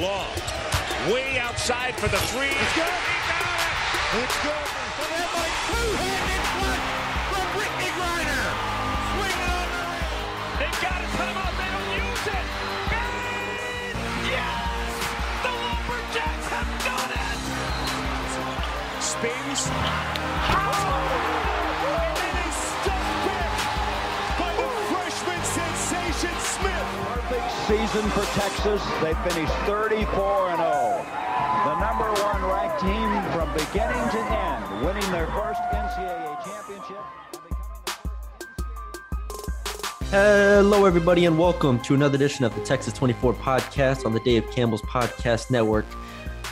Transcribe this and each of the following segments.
Long. Way outside for the three. It's good. It's good. So that might two-handed flush from Brittney Griner. Swing on the rim. They've got a timeout. They don't use it. And yes! The Lumberjacks have done it! Spins. Oh! Perfect season for Texas. They finished 34 and 0. The number one ranked team from beginning to end, winning their first NCAA championship. Hello, everybody, and welcome to another edition of the Texas 24 podcast on the Dave Campbell's Podcast Network.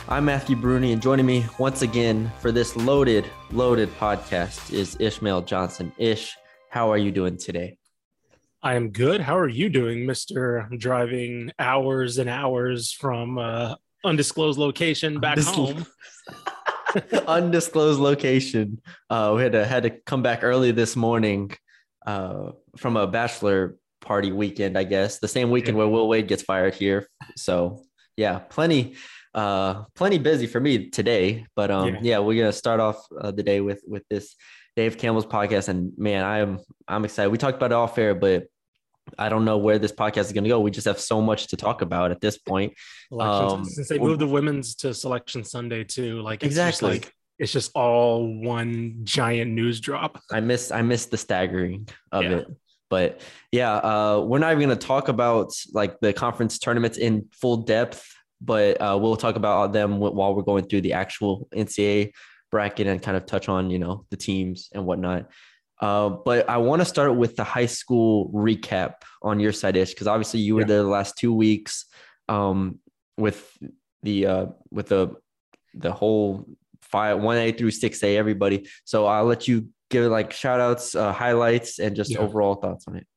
I'm Matthew Bruni, and joining me once again for this loaded, loaded podcast is Ishmael Johnson. Ish, how are you doing today? I am good. How are you doing, Mister? Driving hours and hours from uh, undisclosed location back home. Undisclosed location. Uh, we had to had to come back early this morning uh, from a bachelor party weekend, I guess, the same weekend where Will Wade gets fired here. So yeah, plenty, uh, plenty busy for me today. But um, Yeah. yeah. we're gonna start off uh, the day with with this Dave Campbell's podcast, and man, I am I'm excited. We talked about it off air, but I don't know where this podcast is gonna go. We just have so much to talk about at this point. Um, Since they moved the women's to Selection Sunday too, like it's just Exactly. like it's just all one giant news drop. I miss I miss the staggering of Yeah. it. But yeah, uh, we're not even going to talk about like the conference tournaments in full depth, but uh, we'll talk about them while we're going through the actual NCAA bracket and kind of touch on you know the teams and whatnot. Uh, but I want to start with the high school recap on your side, Ish, because obviously you were Yeah. there the last two weeks um, with the uh, with the the whole five one A through six A everybody. So I'll let you give it like shout outs, uh, highlights, and just Yeah. overall thoughts on it.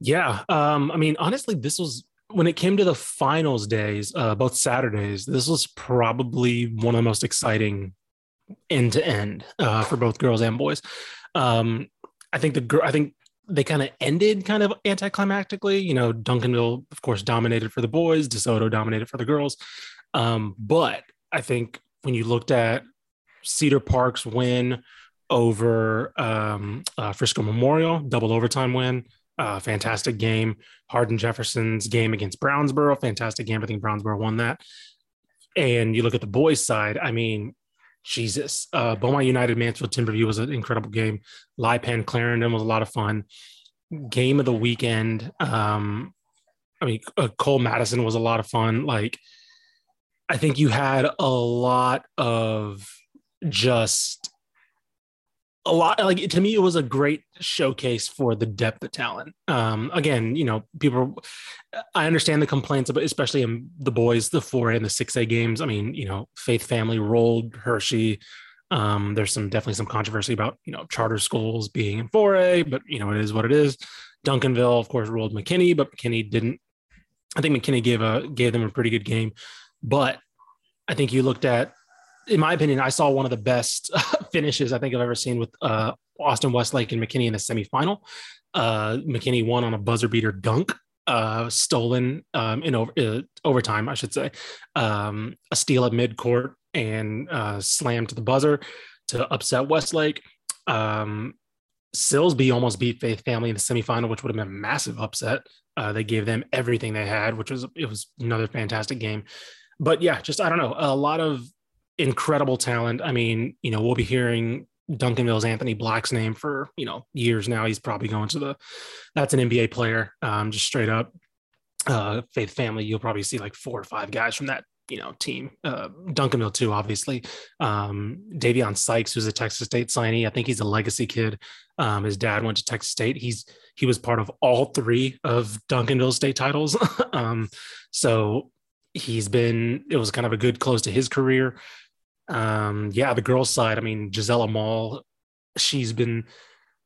Yeah. Um, I mean, honestly, this was when it came to the finals days, uh, both Saturdays, this was probably one of the most exciting end to end uh, for both girls and boys. Um, I think the girl, I think they kind of ended kind of anticlimactically. You know, Duncanville, of course, dominated for the boys, DeSoto dominated for the girls. Um, but I think when you looked at Cedar Park's win over um, uh, Frisco Memorial, double overtime win, uh, fantastic game. Hardin Jefferson's game against Brownsboro, fantastic game. I think Brownsboro won that. And you look at the boys' side, I mean, Jesus. Uh, Beaumont United Mansfield Timberview was an incredible game. Lipan Clarendon was a lot of fun. Game of the weekend. Um, I mean, uh, Cole Madison was a lot of fun. Like, I think you had a lot of just a lot like to me it was a great showcase for the depth of talent. Um again you know people i understand the complaints but especially in the boys the 4a and the 6a games. I mean you know faith family rolled hirschi. Um there's some definitely some controversy about you know charter schools being in 4a but you know it is what it is. Duncanville of course rolled mckinney but mckinney didn't i think mckinney gave a gave them a pretty good game. But i think you looked at in my opinion, I saw one of the best finishes I think I've ever seen with uh, Austin Westlake and McKinney in the semifinal. Uh, McKinney won on a buzzer beater dunk, uh, stolen um, in over, uh, overtime, I should say, um, a steal at midcourt and uh, to the buzzer to upset Westlake. Um, Silsbee almost beat Faith Family in the semifinal, which would have been a massive upset. Uh, they gave them everything they had, which was it was another fantastic game. But yeah, just I don't know, a lot of incredible talent. I mean, you know, we'll be hearing Duncanville's Anthony Black's name for, you know, years now. He's probably going to the, that's an NBA player, um, just straight up. Uh, Faith Family, you'll probably see like four or five guys from that, you know, team. Uh, Duncanville, too, obviously. Um, Davion Sykes, who's a Texas State signee. I think he's a legacy kid. Um, his dad went to Texas State. He's, he was part of all three of Duncanville state titles. um, so he's been, it was kind of a good close to his career um yeah the girls side i mean gisela mall she's been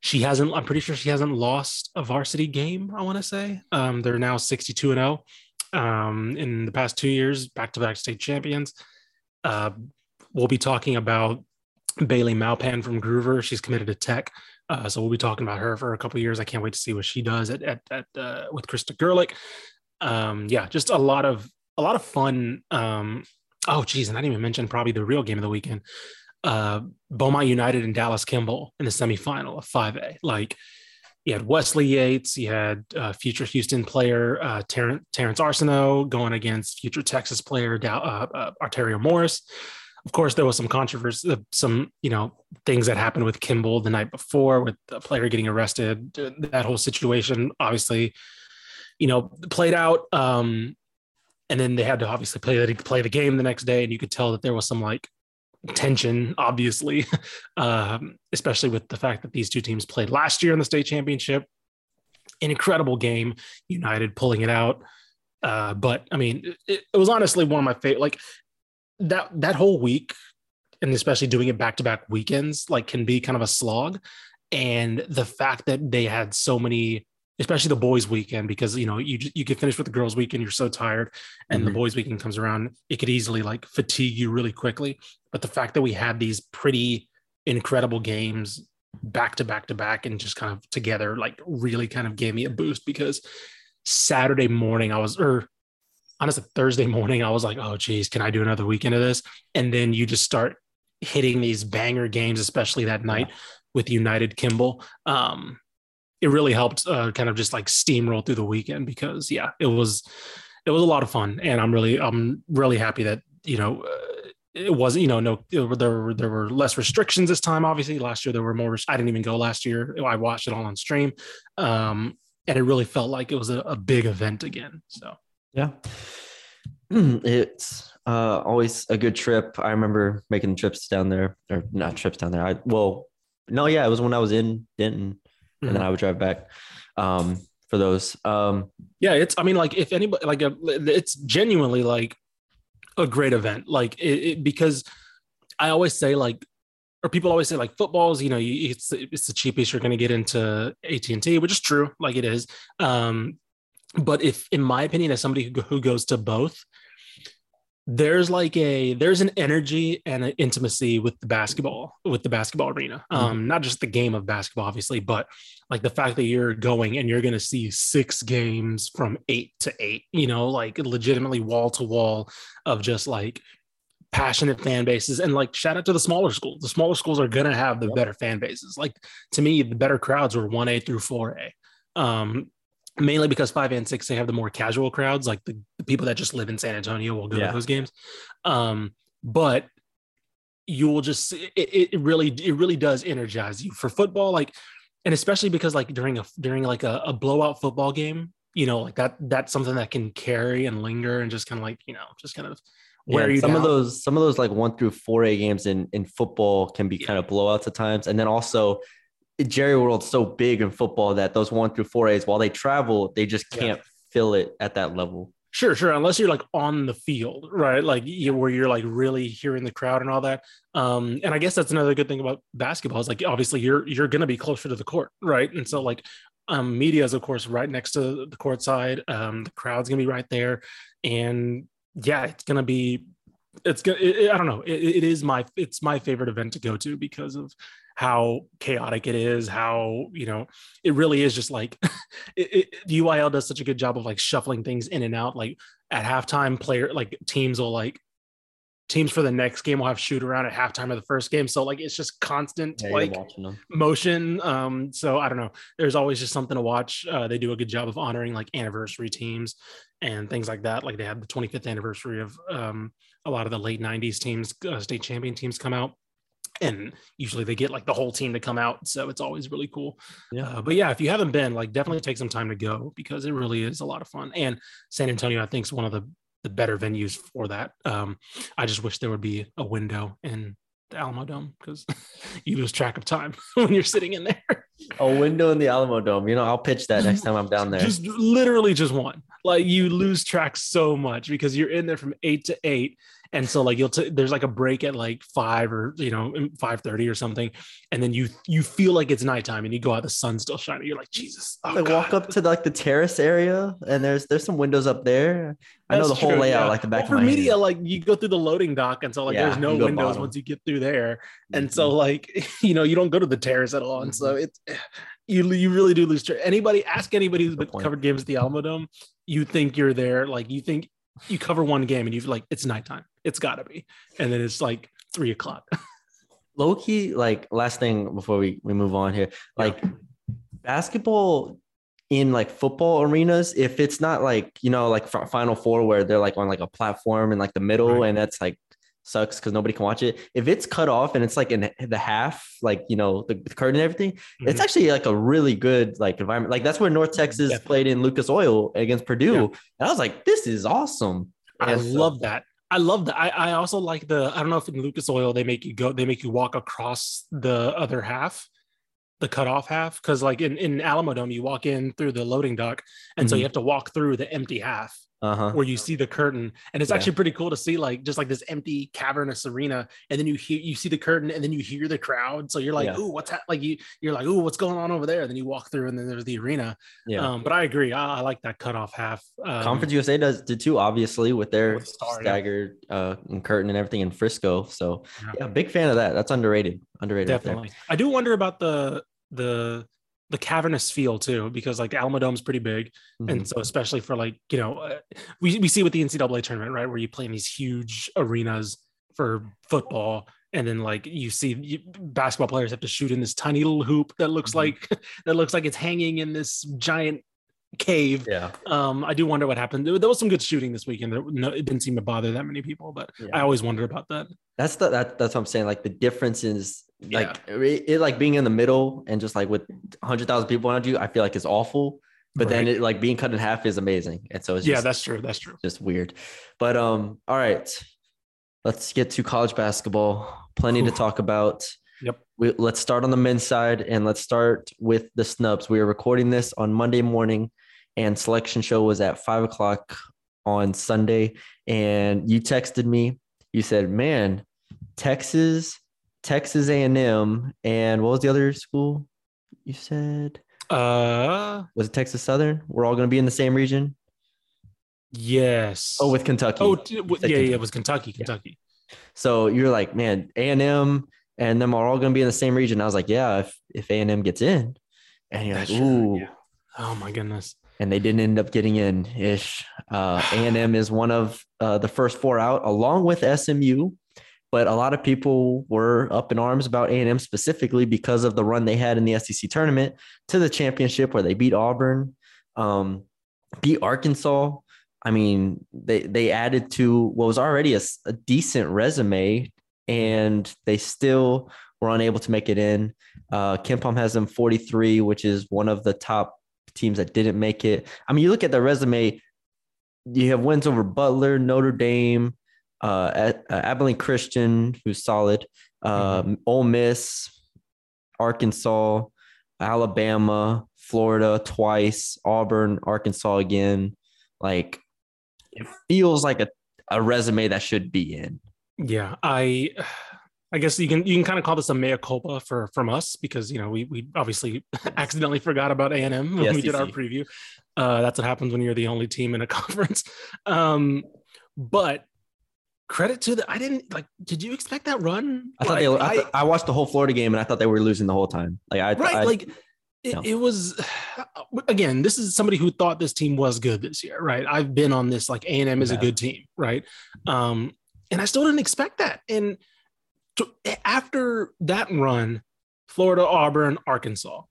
she hasn't i'm pretty sure she hasn't lost a varsity game i want to say. Um they're now 62 and 0 um in the past two years back to back state champions. Uh we'll be talking about bailey maupin from gruver. She's committed to tech. Uh, so we'll be talking about her for a couple years. I can't wait to see what she does at, at, at uh, with krista gerlich. Um yeah just a lot of a lot of fun. Um, oh, geez, and I didn't even mention probably the real game of the weekend. Uh, Beaumont United and Dallas Kimball in the semifinal of 5A. Like, you had Wesley Yates, you had uh, future Houston player uh, Ter- Terrance Arceneaux going against future Texas player uh, uh, Arterio Morris. Of course, there was some controversy, uh, some you know things that happened with Kimball the night before, with the player getting arrested. That whole situation, obviously, you know, played out. Um, and then they had to obviously play that play the game the next day, and you could tell that there was some like tension, obviously, um, especially with the fact that these two teams played last year in the state championship. An incredible game, United pulling it out. Uh, but I mean, it, it, was honestly one of my favorite. Like that that whole week, and especially doing it back to back weekends, like can be kind of a slog. And the fact that they had so many especially the boys weekend because you know you you get finished with the girls weekend you're so tired and mm-hmm. the boys weekend comes around it could easily like fatigue you really quickly but the fact that we had these pretty incredible games back to back to back and just kind of together like really kind of gave me a boost because saturday morning i was or honestly thursday morning i was like oh geez can i do another weekend of this and then you just start hitting these banger games especially that night yeah. with united kimball um it really helped uh, kind of just like steamroll through the weekend because yeah, it was it was a lot of fun, and I'm really I'm really happy that you know. Uh, it wasn't, you know, no, there were there were less restrictions this time. Obviously, last year there were more. I didn't even go last year. I watched it all on stream, um, and it really felt like it was a, a big event again. So, yeah, it's uh, always a good trip. I remember making trips down there, or not trips down there. I well, no, yeah, it was when I was in Denton mm-hmm. and then mm-hmm. I would drive back um, for those. Um, yeah, it's. I mean, like if anybody like a, it's genuinely like a great event, like it, it, because I always say like or people always say like footballs you know it's it's the cheapest you're going to get into AT&T which is true like it is um, but if in my opinion as somebody who, who goes to both there's like a there's an energy and an intimacy with the basketball with the basketball arena. Mm-hmm. um not just the game of basketball obviously but like the fact that you're going and you're going to see six games from 8 to 8 you know like legitimately wall to wall of just like passionate fan bases. And like shout out to the smaller schools. The smaller schools are going to have the yep. better fan bases. Like to me the better crowds were 1A through 4A um mainly because 5 and 6 they have the more casual crowds like the, the people that just live in san antonio will go yeah. to those games um, but you will just it, it really it really does energize you for football like and especially because like during a during like a, a blowout football game you know like that that's something that can carry and linger and just kind of like you know just kind of where yeah, some down. of those some of those like one through four A games in in football can be yeah. kind of blowouts at times and then also Jerry World's so big in football that those one through four A's, while they travel, they just can't yeah. fill it at that level. Sure, sure. Unless you're like on the field, right? Like you, where you're like really hearing the crowd and all that. Um, and I guess that's another good thing about basketball is like obviously you're you're gonna be closer to the court, right? And so like um, media is of course right next to the court side. Um, the crowd's gonna be right there, and yeah, it's gonna be it's gonna. It, I don't know. It, it is my it's my favorite event to go to because of how chaotic it is, how, you know, it really is just like it, it, UIL does such a good job of like shuffling things in and out. Like at halftime, player, like teams will like, teams for the next game will have shoot around at halftime of the first game. So like it's just constant yeah, like motion. Um, so I don't know. There's always just something to watch. Uh, they do a good job of honoring like anniversary teams and things like that. Like they had the 25th anniversary of um, a lot of the late 90s teams, uh, state champion teams come out and usually they get like the whole team to come out so it's always really cool. Yeah. Uh, but yeah if you haven't been like definitely take some time to go because it really is a lot of fun. And san antonio i think is one of the the better venues for that. Um i just wish there would be a window in the alamo dome because you lose track of time when you're sitting in there. A window in the alamo dome. You know i'll pitch that next time i'm down there. Just literally just one. Like you lose track so much because you're in there from eight to eight and so like you'll t- there's like a break at like five or you know five thirty or something, and then you you feel like it's nighttime and you go out, the sun's still shining. You're like Jesus. Oh, like walk up to like the terrace area, and there's there's some windows up there. I know the true, whole layout yeah. like the back well, for media. Hand. Like you go through the loading dock, and so like yeah, there's no windows bottom. once you get through there, and mm-hmm. so like you know you don't go to the terrace at all, and mm-hmm. so it's you you really do lose track. Anybody ask anybody who's covered games at the Alamo Dome, you think you're there, like you think you cover one game and you've like it's nighttime. It's gotta be, and then it's like three o'clock. low key, like last thing before we, we move on here, like basketball in like football arenas, if it's not like, you know, like Final Four where they're like on like a platform in like the middle Right. and that's like sucks because nobody can watch it. If it's cut off and it's like in the half, like, you know, the curtain and everything, it's Mhm. actually like a really good like environment. Like that's where North Texas Definitely. played in Lucas Oil against Purdue. Yeah. And I was like, this is awesome. I And so- love that. I love that. I, I also like the. I don't know if in Lucas Oil they make you go. They make you walk across the other half, the cutoff half, because like in in Alamo Dome, you walk in through the loading dock, and so Mhm. you have to walk through the empty half Uh-huh. where you see the curtain, and it's Yeah. actually pretty cool to see like just like this empty cavernous arena, and then you hear you see the curtain, and then you hear the crowd. So you're like, Yeah. ooh, what's that? Like you you're like, ooh, what's going on over there? And then you walk through, and then there's the arena. Yeah. Um, but I agree. I, I like that cutoff half. Um, Conference USA does did too, obviously, with their With Star, yeah. staggered uh and curtain and everything in Frisco. So Yeah. yeah, big fan of that. That's underrated. Underrated. definitely. I do wonder about the the the cavernous feel too, because like Alamo Dome's pretty big, Mhm. and so especially for like you know, uh, we we see with the NCAA tournament, right, where you play in these huge arenas for football, and then like you see you, basketball players have to shoot in this tiny little hoop that looks Mhm. like that looks like it's hanging in this giant cave. yeah. Um, I do wonder what happened. There, was some good shooting this weekend. There, no, it didn't seem to bother that many people, but Yeah. I always wonder about that. That's the that, that's what I'm saying. Like the difference is like it, it like being in the middle and just like with hundred thousand people around you, I feel like is awful. But then it like being cut in half is amazing. And so it's yeah, just, that's true. That's true. just weird. But um, all right. Let's get to college basketball. Plenty to talk about. Yep. We, let's start on the men's side and let's start with the snubs. We are recording this on Monday morning, and selection show was at five o'clock on Sunday. And you texted me. You said, "Man, Texas, Texas A&M, and what was the other school? You said Uh, was it Texas Southern? We're all going to be in the same region. yes. Oh, with Kentucky. oh, w- said yeah, yeah, it was Kentucky, Yeah. Kentucky. So you're like, man, A and them are all going to be in the same region. I was like, yeah, if if A and M gets in, and you're That's like, ooh, yeah. Oh my goodness. and they didn't end up getting in. Ish. Uh, A and M is one of uh, the first four out, along with SMU. But a lot of people were up in arms about A and M specifically because of the run they had in the SEC tournament to the championship, where they beat Auburn, um, beat Arkansas. I mean, they they added to what was already a decent resume, and they still were unable to make it in. Uh, KenPom has them 43, which is one of the top teams that didn't make it. I mean, you look at the resume, you have wins over Butler, Notre Dame, uh, uh, Abilene Christian, who's solid, um, Ole Miss, Arkansas, Alabama, Florida twice, Auburn, Arkansas again. Like, it feels like a, a resume that should be in. Yeah, I I guess you can you can kind of call this a mea culpa for from us because you know we we obviously accidentally forgot about A and M when The we did our preview. Uh, that's what happens when you're the only team in a conference. Um, but credit to the I didn't like. Did you expect that run? I thought they. Like, I, thought- I watched the whole Florida game and I thought they were losing the whole time. Like I, right I like it, no. it was again this is somebody who thought this team was good this year right i've been on this like a&m is a good team right um and i still didn't expect that and to, after that run florida auburn arkansas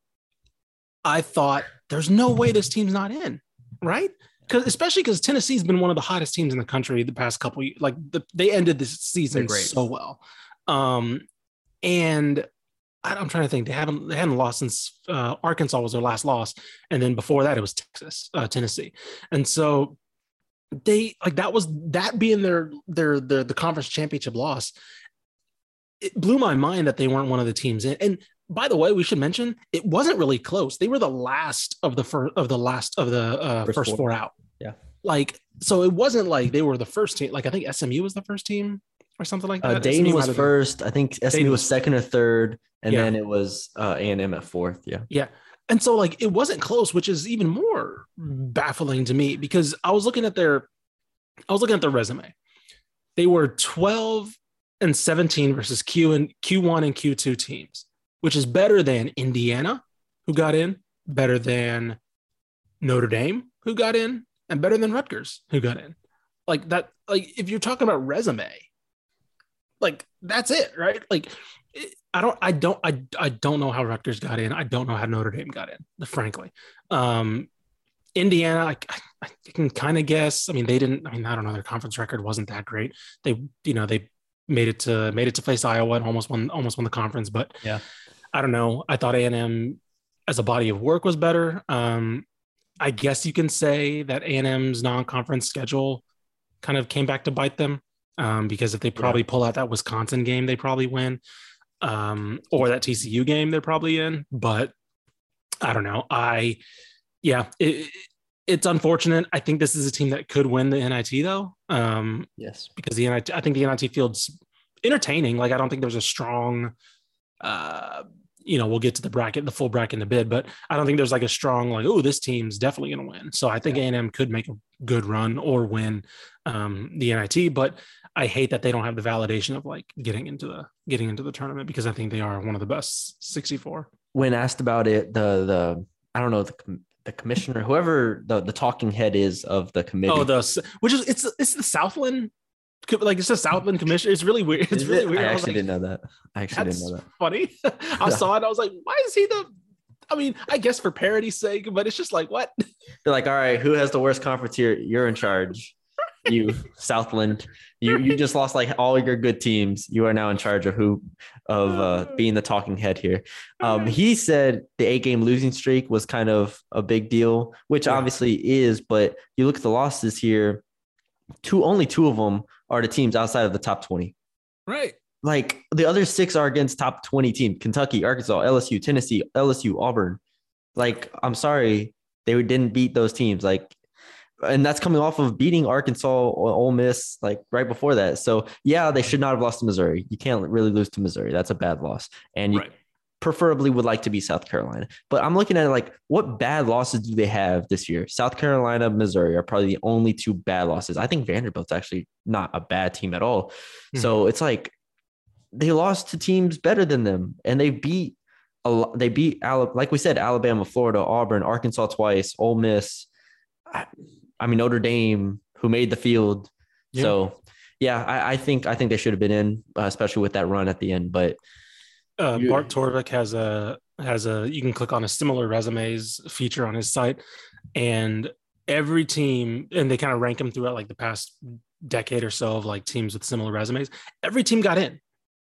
i thought there's no way this team's not in right because especially because tennessee's been one of the hottest teams in the country the past couple ye- like the, they ended this season great. so well um and I- I'm trying to think. They haven't they hadn't lost since uh, Arkansas was their last loss, and then before that it was Texas, uh, Tennessee, and so they like that was that being their their their the conference championship loss. It blew my mind that they weren't one of the teams in. And by the way, we should mention it wasn't really close. They were the last of the first of the last of the uh, First first, four. four out. Yeah. like so it wasn't like they were the first team. Like I think SMU was the first team or something like that. Uh, Dayton SMU was have been- first. I think SMU Dayton was second or third, and Yeah. then it was uh, A and M at fourth. Yeah, Yeah. And so like it wasn't close, which is even more baffling to me because I was looking at their I was looking at their resume. They were 12 and 17 versus Q and Q1 and Q2 teams, which is better than Indiana, who got in, better than Notre Dame, who got in, and better than Rutgers, who got in. like that. Like if you're talking about resume, like that's it, right? Like I don't, I don't, I, I don't know how Rutgers got in. I don't know how Notre Dame got in, frankly. Um, Indiana, I, I can kind of guess. I mean, they didn't. I mean, I don't know. Their conference record wasn't that great. They, you know, they made it to made it to face Iowa and almost won almost won the conference. But Yeah. I don't know. I thought A and M as a body of work was better. Um, I guess you can say that A and M's non-conference schedule kind of came back to bite them um, because if they probably pull out that Wisconsin game, they probably win, um, or that TCU game, they're probably in. But I don't know. I yeah, it, it's unfortunate. I think this is a team that could win the NIT though, um, Yes. because the NIT. I think the NIT field's entertaining. Like I don't think there's a strong. Uh, you know, we'll get to the bracket, the full bracket in the bid, but I don't think there's like a strong like, oh, this team's definitely going to win. So I think A&M could make a good run or win um, the NIT, but I hate that they don't have the validation of like getting into the getting into the tournament because I think they are one of the best 64. When asked about it, the the I don't know the the commissioner, whoever the the talking head is of the committee. Oh, the which is it's it's the Southland, like it's the Southland Commission. It's really weird. It's Is really it? weird. I I actually like, didn't know that. I actually that's didn't know that. funny. I saw it. I was like, why is he the? I mean, I guess for parody's sake, but it's just like what? They're like, all right, who has the worst conference here? You're in charge. You, Southland. You you just lost like all your good teams. You are now in charge of who of uh, being the talking head here. Um, he said the eight game losing streak was kind of a big deal, which Yeah. obviously is. But you look at the losses here. Two only two of them are the teams outside of the top twenty. Right. Like the other six are against top 20 teams Kentucky, Arkansas, LSU, Tennessee, LSU, Auburn. Like, I'm sorry, they didn't beat those teams. Like, and that's coming off of beating Arkansas or Ole Miss like right before that. So, yeah, they should not have lost to Missouri. You can't really lose to Missouri. That's a bad loss. And you Right. Preferably would like to be South Carolina. But I'm looking at like, what bad losses do they have this year? South Carolina, Missouri are probably the only two bad losses. I think Vanderbilt's actually not a bad team at all. So it's like they lost to teams better than them, and they beat a lot. They beat like we said, Alabama, Florida, Auburn, Arkansas twice, Ole Miss. I, I mean Notre Dame, who made the field. Yeah. So yeah, I, I think I think they should have been in, uh, especially with that run at the end. But uh, You- Bart Torvik has a has a you can click on a similar resumes feature on his site, and every team and they kind of rank them throughout like the past decade or so of like teams with similar resumes. Every team got in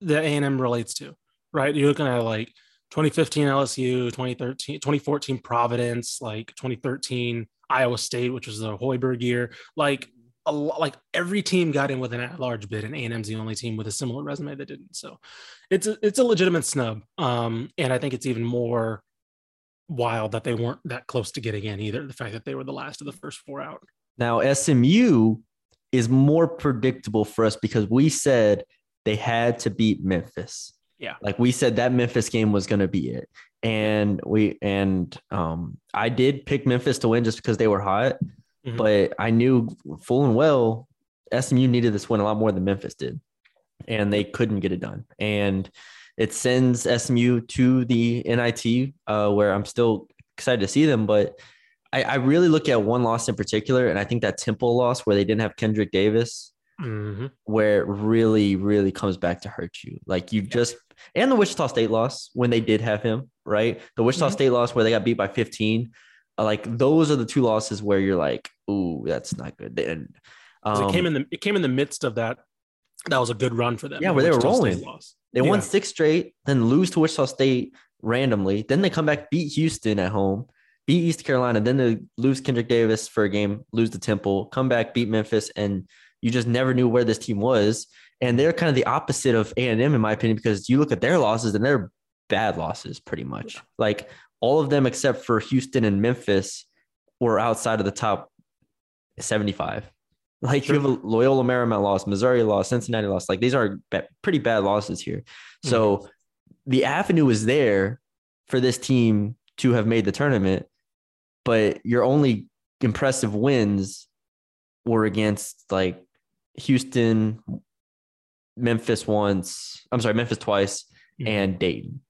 that A and M relates to, right? You're looking at like 2015 LSU, 2013, 2014 Providence, like 2013 Iowa State, which was the Hoiberg year, like. A lot, like every team got in with an at-large bid, and A&M's the only team with a similar resume that didn't. So, it's a, it's a legitimate snub. Um, and I think it's even more wild that they weren't that close to getting in either. The fact that they were the last of the first four out. now SMU is more predictable for us because we said they had to beat Memphis. Yeah. Like we said that Memphis game was going to be it. And we and um I did pick Memphis to win just because they were hot, Mhm. but I knew full and well SMU needed this win a lot more than Memphis did. And they couldn't get it done. And it sends SMU to the NIT, uh, where I'm still excited to see them. But I, I really look at one loss in particular, and I think that Temple loss where they didn't have Kendrick Davis, Mhm. where it really, really comes back to hurt you. Like you just and the Wichita State loss when they did have him, right? The Wichita Mhm. State loss where they got beat by 15. Like those are the two losses where you're like, ooh, that's not good. And um, it came in the it came in the midst of that. That was a good run for them. Yeah, where they were Wichita rolling. They won six straight, then lose to Wichita State randomly. Then they come back, beat Houston at home, beat East Carolina. Then they lose Kendrick Davis for a game, lose the Temple, come back, beat Memphis, and you just never knew where this team was. And they're kind of the opposite of A and M, in my opinion, because you look at their losses and they're bad losses, pretty much. Like all of them except for Houston and Memphis were outside of the top seventy-five. Like you have a Loyola Marymount loss, Missouri loss, Cincinnati loss. Like these are ba- pretty bad losses here. So the avenue is there for this team to have made the tournament, but your only impressive wins were against like Houston, Memphis once. I'm sorry, Memphis twice, Mhm. and Dayton.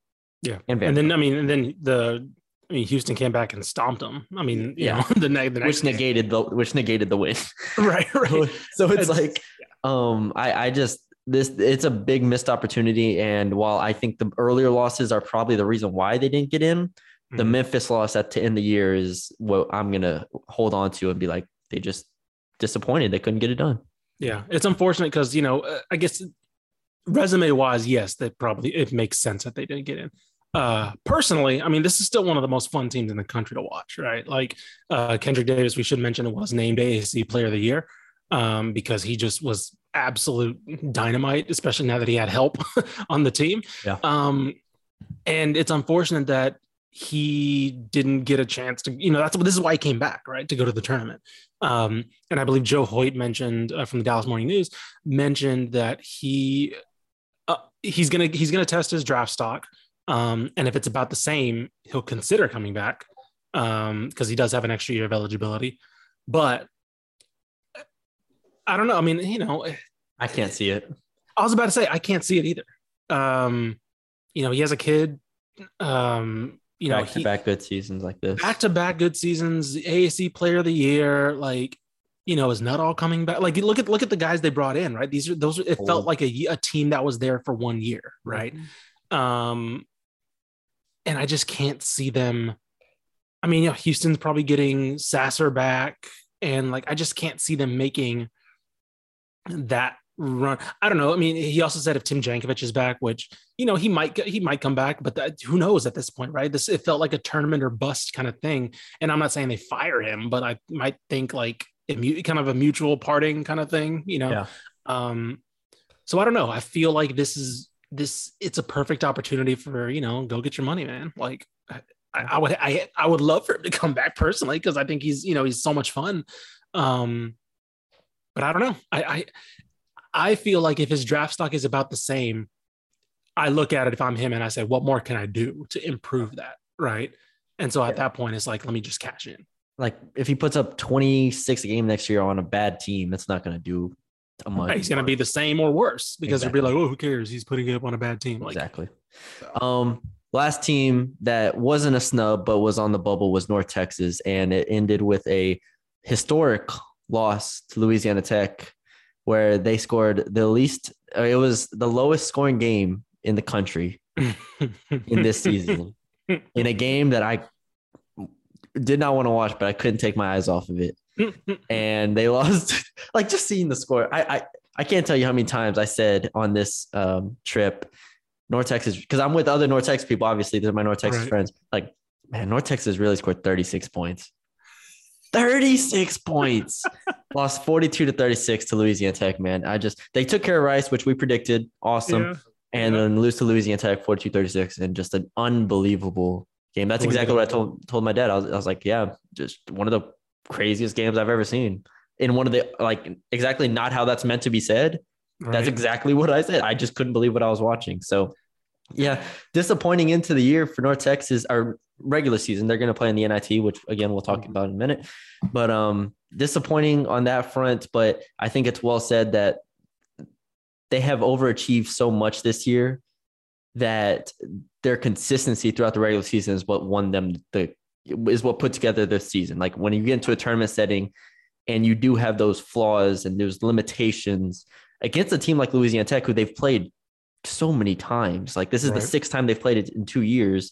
Yeah. and And then I mean, and then the I mean, Houston came back and stomped them. I mean, you Yeah. know, the, ne- the next which negated the which negated the win. right, right. so it's like um I I just this it's a big missed opportunity and while I think the earlier losses are probably the reason why they didn't get in, the Mhm. Memphis loss at to end of the year is what I'm going to hold on to and be like they just disappointed they couldn't get it done. Yeah, it's unfortunate because you know, uh, I guess resume wise, yes, that probably it makes sense that they didn't get in. Uh, personally, I mean, this is still one of the most fun teams in the country to watch, right? Like uh, Kendrick Davis, we should mention, it was named AAC Player of the Year um, because he just was absolute dynamite, especially now that he had help on the team. Yeah. Um, and it's unfortunate that he didn't get a chance to, you know, that's this is why he came back, right, to go to the tournament. Um, and I believe Joe Hoyt mentioned uh, from the Dallas Morning News mentioned that he uh, he's gonna he's gonna test his draft stock, um, and if it's about the same, he'll consider coming back because he does have an extra year of eligibility. But I don't know. I mean, you know, I can't see it. I was about to say I can't see it either. Um, you know, he has a kid. Um, you know, back to he, back good seasons like this. back to back good seasons, AAC player of the year, like you know, is not all coming back. Like look at look at the guys they brought in, right? These are those. Are, it felt like a a team that was there for one year, right? Um, and I just can't see them. I mean, you know, Houston's probably getting Sasser back, and like I just can't see them making that run. I don't know. I mean, he also said if Tim Jankovich is back, which you know he might he might come back, but that, who knows at this point, right? This it felt like a tournament or bust kind of thing. And I'm not saying they fire him, but I might think like kind of a mutual parting kind of thing, you know. Yeah. Um, so I don't know. I feel like this is this. It's a perfect opportunity for you know go get your money, man. Like I, I would I I would love for him to come back personally because I think he's you know he's so much fun. Um, but I don't know. I, I I feel like if his draft stock is about the same, I look at it if I'm him and I say, what more can I do to improve that? Right. And so at that point, it's like, let me just cash in. Like if he puts up 26 a game next year on a bad team, that's not going to do He's going to be the same or worse because Exactly. they'll be like, oh, who cares? He's putting it up on a bad team. Like, exactly. Um, last team that wasn't a snub but was on the bubble was North Texas, and it ended with a historic loss to Louisiana Tech, where they scored the least. uh, It was the lowest scoring game in the country in this season, in a game that I did not want to watch, but I couldn't take my eyes off of it. And they lost. like just seeing the score, I, I I can't tell you how many times I said on this um, trip, North Texas, because I'm with other North Texas people. Obviously, they're my North Texas Right. friends. Like, man, North Texas really scored 36 points. 36 points. Lost 42 to 36 to Louisiana Tech, man. I just they took care of Rice, which we predicted. Awesome. Yeah. And Yeah. then lose to Louisiana Tech 42 36 and just an unbelievable game. That's exactly what I told told my dad. I was, I was like, yeah, just one of the craziest games I've ever seen. In one of the like exactly not how that's meant to be said. That's exactly what I said. I just couldn't believe what I was watching. So yeah, disappointing into the year for North Texas, our regular season. They're going to play in the NIT, which again we'll talk about in a minute. But um, disappointing on that front. But I think it's well said that they have overachieved so much this year that their consistency throughout the regular season is what won them the is what put together this season. Like when you get into a tournament setting and you do have those flaws and those limitations against a team like Louisiana Tech, who they've played so many times. Like this is Right. the sixth time they've played it in two years.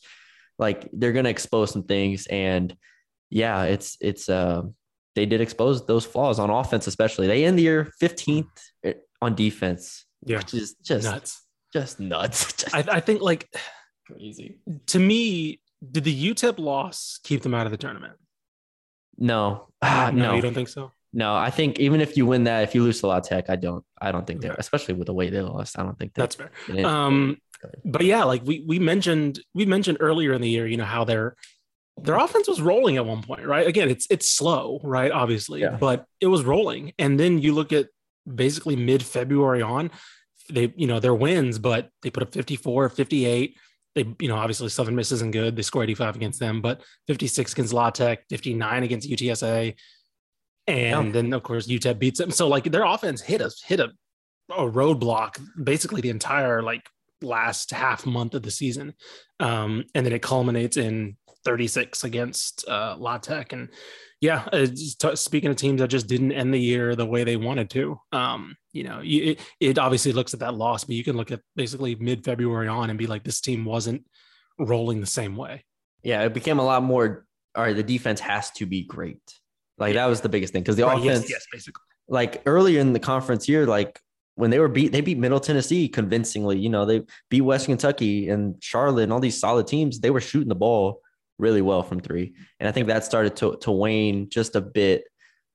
Like they're gonna expose some things, and yeah, it's it's uh they did expose those flaws on offense, especially. They end the year 15th on defense, Yeah. which is just Nuts. just nuts. I, I think like crazy. to me, did the UTEP loss keep them out of the tournament? No, Ah, no, you don't think so? no. I think even if you win that, if you lose to La Tech, I don't. I don't think they're, especially with the way they lost. I don't think That's fair. Um, but yeah, like we we mentioned we mentioned earlier in the year, you know how their their offense was rolling at one point, right? Again, it's it's slow, right? Obviously, Yeah. but it was rolling. And then you look at basically mid February on, they you know their wins, but they put up 54, 58. They you know obviously Southern Miss isn't good. They score 85 against them, but 56 against La Tech, 59 against UTSA. And Yeah. then of course UTEP beats them. So like their offense hit us hit a a roadblock basically the entire like last half month of the season um and then it culminates in 36 against uh, La Tech. And yeah, uh, t- speaking of teams that just didn't end the year the way they wanted to, um, you know, you, it, it obviously looks at that loss, but you can look at basically mid February on and be like, this team wasn't rolling the same way. Yeah, it became a lot more. All right, the defense has to be great. Like that was the biggest thing because the Right, offense, yes, yes, basically. like earlier in the conference year, like when they were beat, they beat Middle Tennessee convincingly. You know, they beat West Kentucky and Charlotte and all these solid teams. They were shooting the ball really well from three, and I think that started to to wane just a bit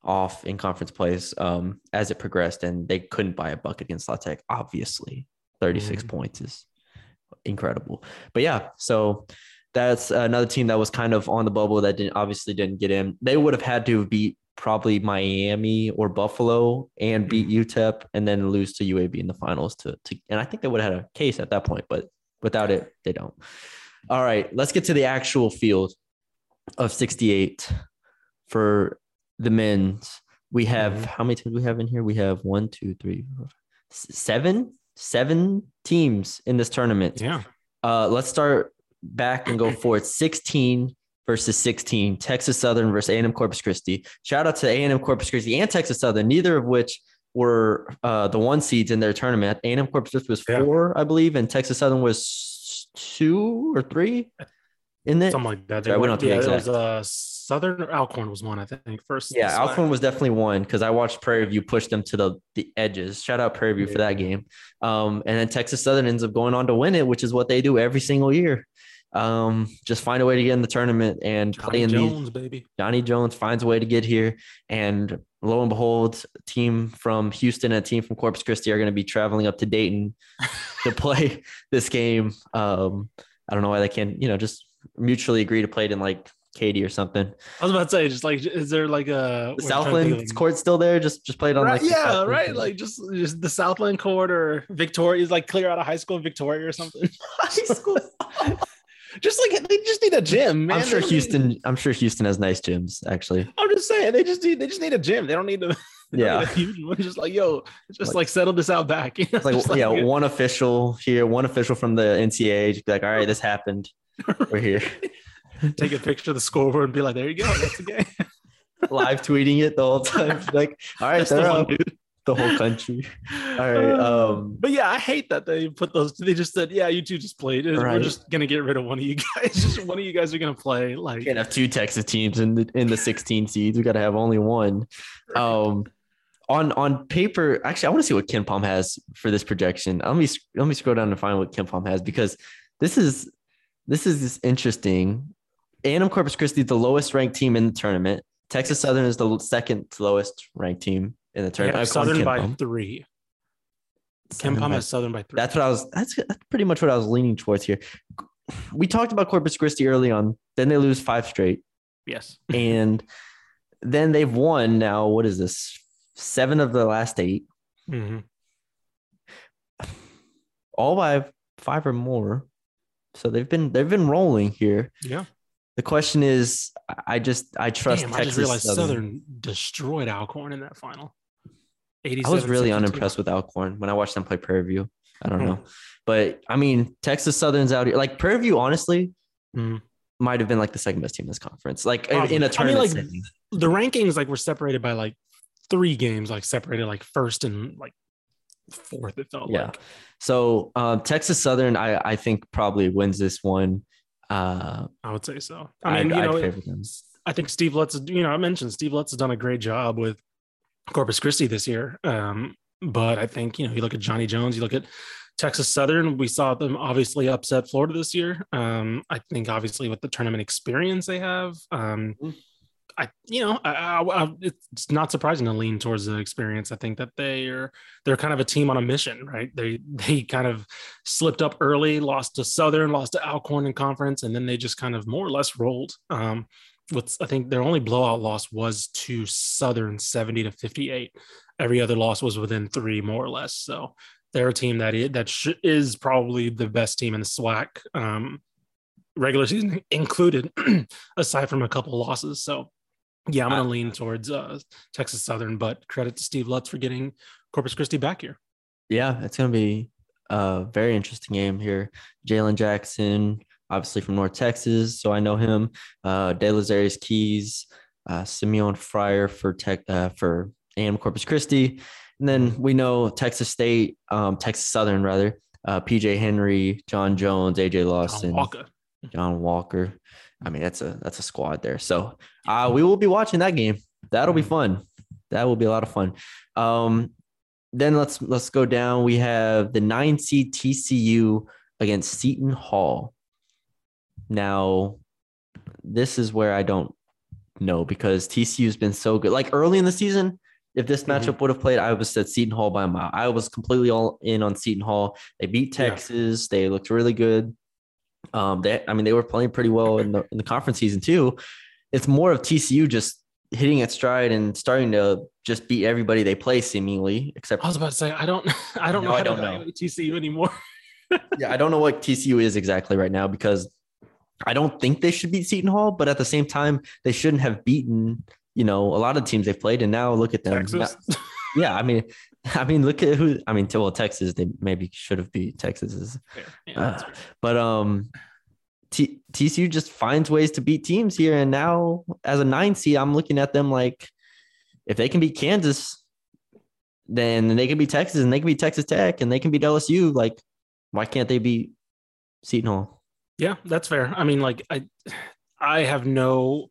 off in conference plays um, as it progressed, and they couldn't buy a bucket against La Tech. Obviously, 36 points is incredible. But yeah, so that's another team that was kind of on the bubble that didn't obviously didn't get in. They would have had to beat probably Miami or Buffalo and beat UTEP and then lose to UAB in the finals to, to and I think they would have had a case at that point, but without it, they don't. All right, let's get to the actual field of 68 for the men's. We have Mhm. how many teams we have in here? We have one, two, three, four, seven, seven teams in this tournament. Yeah. Uh, let's start back and go forward. 16 versus 16. Texas Southern versus A&M Corpus Christi. Shout out to A&M Corpus Christi and Texas Southern, neither of which were uh, the one seeds in their tournament. A&M Corpus Christi was Yeah. four, I believe, and Texas Southern was two or three in it. Something like that. They Sorry, we were- don't have to be yeah, it exact. was uh, Southern or Alcorn was one, I think. First. Yeah, So- Alcorn was definitely one because I watched Prairie View push them to the, the edges. Shout out Prairie View for that game. Um, and then Texas Southern ends up going on to win it, which is what they do every single year. Um, just find a way to get in the tournament and play Johnny in these. Jones, baby. Johnny Jones finds a way to get here, and lo and behold, a team from Houston and a team from Corpus Christi are going to be traveling up to Dayton to play this game. Um, I don't know why they can't, you know, just mutually agree to play it in like Katy or something. I was about to say, just like, is there like a The we're trying to think of, Southland court still there? Just just play it on Right, like yeah, right. Like just, just the Southland court or Victoria is like clear out of high school in Victoria or something. high school. just like they just need a gym, man. I'm sure don't need- Houston. I'm sure Houston has nice gyms. Actually, I'm just saying they just need they just need a gym. They don't need to. Yeah. need a huge one. Just like yo, just Like- like, settle this out back. You know? like, Just yeah, one official here, one official from the NCAA. Just be like, all right, this happened. We're here. take a picture of the scoreboard and be like, there you go, that's the game. Live tweeting it the whole time. Like, all right, That's the they're one, up. dude. The whole country. All right. Uh, Um, but yeah, I hate that they put those. They just said, "Yeah, you two just played. We're just gonna get rid of one of you guys. Just one of you guys are gonna play." Like, can't have two Texas teams in the in the 16 seeds. We got to have only one. Um, on on paper, actually, I want to see what KenPom has for this projection. Let me let me scroll down and find what KenPom has because this is this is interesting. A&M Corpus Christi the lowest ranked team in the tournament. Texas Southern is the second lowest ranked team in the tournament. have Southern by Palm. three. Southern KenPom has Southern by three. That's what I was. That's, that's pretty much what I was leaning towards here. We talked about Corpus Christi early on. Then they lose five straight. yes. and then they've won now what is this seven of the last eight Mhm. all by five or more so they've been they've been rolling here Yeah. the question is I- i just i trust Damn, I texas just realized Southern. Southern. destroyed Alcorn in that final. I was really 62. unimpressed with alcorn when i watched them play prairie view i don't Hmm. know but i mean texas southern's out here like prairie view honestly Mhm. might have been like the second best team in this conference like in- a a I mean, tournament like, setting. The rankings like were separated by like three games, like separated like first and like fourth. It felt Yeah. like. so um, texas southern i i think probably wins this one uh I would say so. I mean, I'd- you know, I'd favor them. I think Steve Lutz, you know, I mentioned Steve Lutz has done a great job with Corpus Christi this year. Um, but I think, you know, you look at Johnny Jones, you look at Texas Southern, we saw them obviously upset Florida this year. Um, I think obviously with the tournament experience they have, um, Mhm. I, you know, I, I, I, it's not surprising to lean towards the experience. I think that they are they're kind of a team on a mission, right? They they kind of slipped up early, lost to Southern, lost to Alcorn in conference, and then they just kind of more or less rolled. Um, what's I think their only blowout loss was to Southern 70 to 58. Every other loss was within three, more or less. So they're a team that is, that sh- is probably the best team in the SWAC, um, regular season included, aside from a couple losses. So yeah, I'm going to lean towards uh, Texas Southern, but credit to Steve Lutz for getting Corpus Christi back here. Yeah, it's gonna be a very interesting game here. Jalen Jackson, obviously from North Texas, so I know him. Uh, De Lazarius Keys, uh, Simeon Fryer for Tech uh, for AM Corpus Christi, and then we know Texas State, um, Texas Southern rather, uh, PJ Henry, John Jones, AJ Lawson, John Walker. John Walker. I mean, that's a that's a squad there. So uh, we will be watching that game. That'll be fun. That will be a lot of fun. Um, then let's let's go down. We have the nine seed TCU against Seton Hall. Now, this is where I don't know because TCU's been so good. Like early in the season, if this Mhm. matchup would have played, I would have said Seton Hall by a mile. I was completely all in on Seton Hall. They beat Yeah. Texas. They looked really good. Um, they, I mean, they were playing pretty well in the in the conference season too. It's more of TCU just hitting its stride and starting to just beat everybody they play seemingly, except I was about to say I don't I don't No, know I don't know. TCU anymore. yeah, I don't know what TCU is exactly right now because I don't think they should beat Seton Hall, but at the same time, they shouldn't have beaten, you know, a lot of teams they've played. And now look at them. Texas. Yeah, I mean, I mean, look at who I mean, well, Texas, they maybe should have beat Texas. Yeah, uh, but um T- TCU just finds ways to beat teams here. And now as a nine seed, I'm looking at them like if they can beat Kansas, then they can beat Texas and they can beat Texas Tech and they can beat LSU. Like, why can't they beat Seton Hall? Yeah, that's fair. I mean, like I, I have no.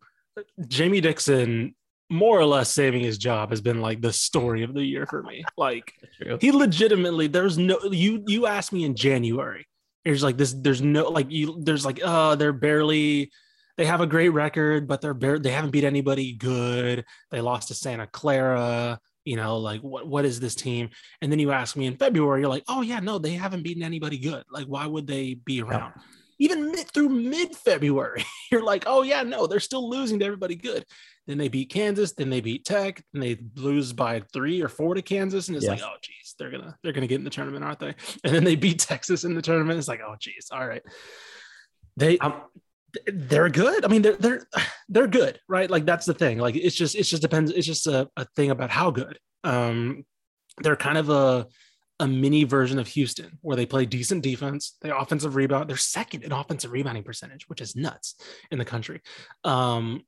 Jamie Dixon, more or less saving his job, has been like the story of the year for me. Like he legitimately, there's no you. You asked me in January. There's like this. There's no like you. There's like uh, they're barely. They have a great record, but they're bare, they haven't beat anybody good. They lost to Santa Clara. You know, like what what is this team? And then you ask me in February, you're like, oh yeah, no, they haven't beaten anybody good. Like, why would they be around? Even mid, through mid February, you're like, oh yeah, no, they're still losing to everybody good. Then they beat Kansas, then they beat Tech, and they lose by three or four to Kansas, and it's Yeah. like, oh geez, they're gonna they're gonna get in the tournament, aren't they? And then they beat Texas in the tournament. It's like, oh geez, all right. They I'm, they're good. I mean, they're they're they're good, right? Like that's the thing. Like it's just it's just depends. It's just a, a thing about how good. Um, they're kind of a a mini version of Houston where they play decent defense. They offensive rebound. They're second in offensive rebounding percentage, which is nuts in the country. Um,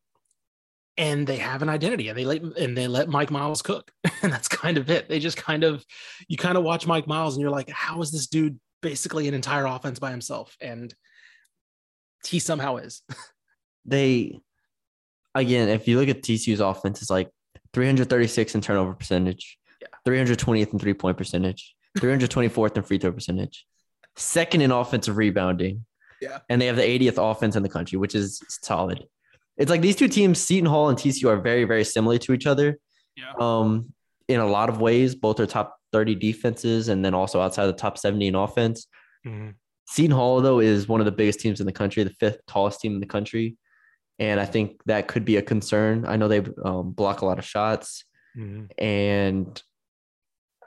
and they have an identity, and they let and they let Mike Miles cook, and that's kind of it. They just kind of you kind of watch Mike Miles, and you're like, how is this dude basically an entire offense by himself? And he somehow is. they, again, if you look at TCU's offense, it's like 336 in turnover percentage, Yeah. 320th in three point percentage, 324th in free throw percentage, second in offensive rebounding. Yeah. And they have the 80th offense in the country, which is solid. It's like these two teams, Seton Hall and TCU, are very, very similar to each other. Yeah. Um, in a lot of ways, both are top 30 defenses and then also outside the top 70 in offense. Seton Hall, though, is one of the biggest teams in the country, the fifth tallest team in the country. And I think that could be a concern. I know they um, block a lot of shots. And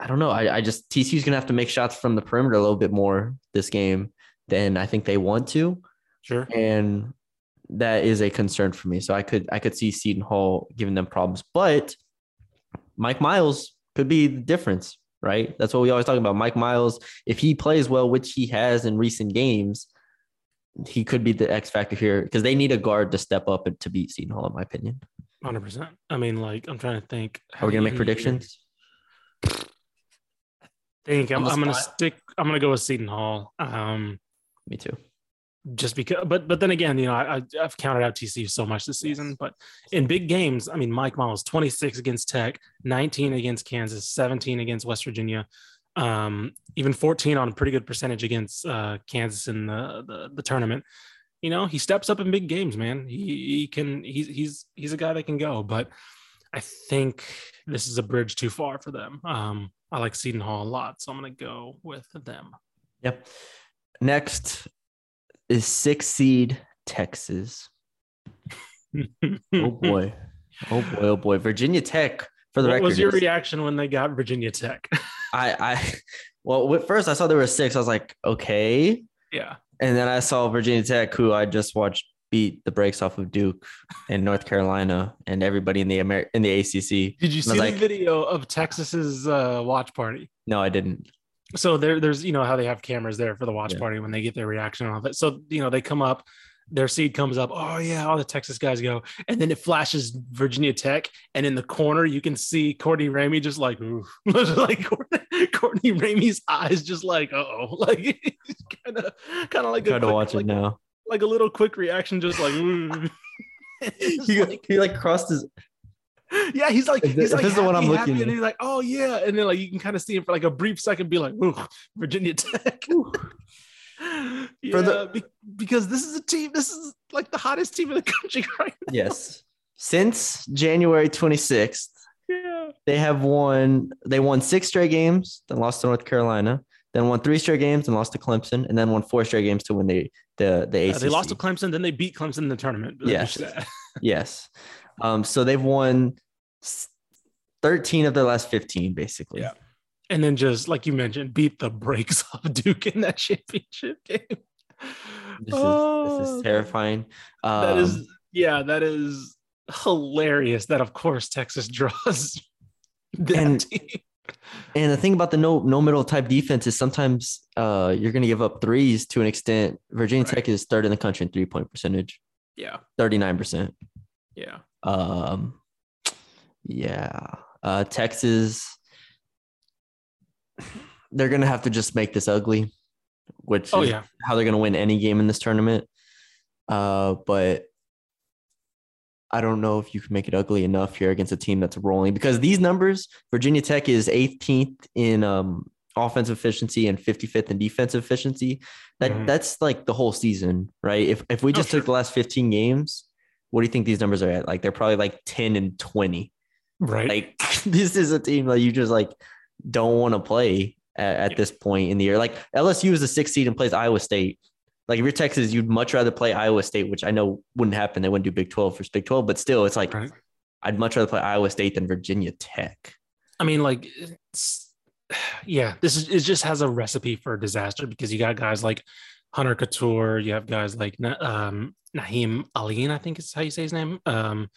I don't know. I, I just, TCU's going to have to make shots from the perimeter a little bit more this game than I think they want to. Sure. And that is a concern for me. So I could, I could see Seton Hall giving them problems. But Mike Miles could be the difference, right? That's what we always talk about. Mike Miles, if he plays well, which he has in recent games, he could be the X factor here because they need a guard to step up and to beat Seton Hall, in my opinion. Hundred percent. I mean, like, I'm trying to think. Are we gonna make predictions? years- Think I'm, I'm gonna stick. I'm gonna go with Seton Hall. Um, Me too. just because, but but then again, you know, I, I've counted out TCU so much this season, but in big games, I mean, Mike Miles 26 against Tech, 19 against Kansas, 17 against West Virginia, um, even 14 on a pretty good percentage against uh, Kansas in the, the the tournament. You know, he steps up in big games, man. He, he can. He's he's he's a guy that can go, but I think this is a bridge too far for them. Um, I like Seton Hall a lot, so I'm gonna go with them. Yep. Next is six seed Texas. Oh boy. oh boy. Oh boy. Virginia Tech for the what record. What was your reaction when they got Virginia Tech? I I well at first I saw there were six. I was like, okay. yeah. And then I saw Virginia Tech, who I just watched beat the brakes off of Duke and North Carolina and everybody in the Amer- in the ACC. Did you see the like- video of Texas's uh, watch party? No, I didn't. so there, there's you know how they have cameras there for the watch Yeah. party when they get their reaction off it. So you know they come up, their seed comes up. Oh yeah, all the Texas guys go, and then it flashes Virginia Tech, and in the corner you can see Courtney Ramey just like, like Courtney, Courtney Ramey's eyes just like, uh oh, like kind of kind of like Try a to watch like, it now. Like a little quick reaction, just like. ooh. It's He, like- he like crossed his. yeah, he's like, If he's this like, is the one I'm happy, looking and at. he's like, oh yeah, and then like you can kind of see him for like a brief second, be like, ooh, Virginia Tech. yeah, For the- be- because this is a team, this is like the hottest team in the country right now. Yes. Since January 26th, Yeah, they have won. They won six straight games, then lost to North Carolina, then won three straight games and lost to Clemson, and then won four straight games to win the the the ACC. Uh, they lost to Clemson, then they beat Clemson in the tournament. Yes. Which is sad. Yes. Um. So they've won 13 of their last 15, basically. Yeah. and then just like you mentioned, beat the brakes off Duke in that championship game. This is this Oh, is terrifying. Um, That is, yeah, that is hilarious. That of course Texas draws that And- team. And the thing about the no no middle type defense is sometimes uh you're gonna give up threes to an extent. Virginia Right. Tech is third in the country in three point percentage, Yeah, 39%. yeah. Um yeah. Uh Texas they're gonna have to just make this ugly, which Oh is yeah, how they're gonna win any game in this tournament. Uh but I don't know if you can make it ugly enough here against a team that's rolling because these numbers, Virginia Tech is 18th in um, offensive efficiency and 55th in defensive efficiency. That Mhm. that's like the whole season, right? If if we Oh, just sure. took the last 15 games, what do you think these numbers are at? Like they're probably like 10 and 20. right. Like this is a team that you just like don't want to play at, at Yeah. this point in the year. Like LSU is the sixth seed and plays Iowa State. Like if you're Texas, you'd much rather play Iowa State, which I know wouldn't happen. They wouldn't do Big 12 for Big 12, but still, it's like Right. I'd much rather play Iowa State than Virginia Tech. I mean, like, yeah, this is it. Just has a recipe for disaster because you got guys like Hunter Cattoor, you have guys like um, Nahiem Alleyne, I think is how you say his name, um,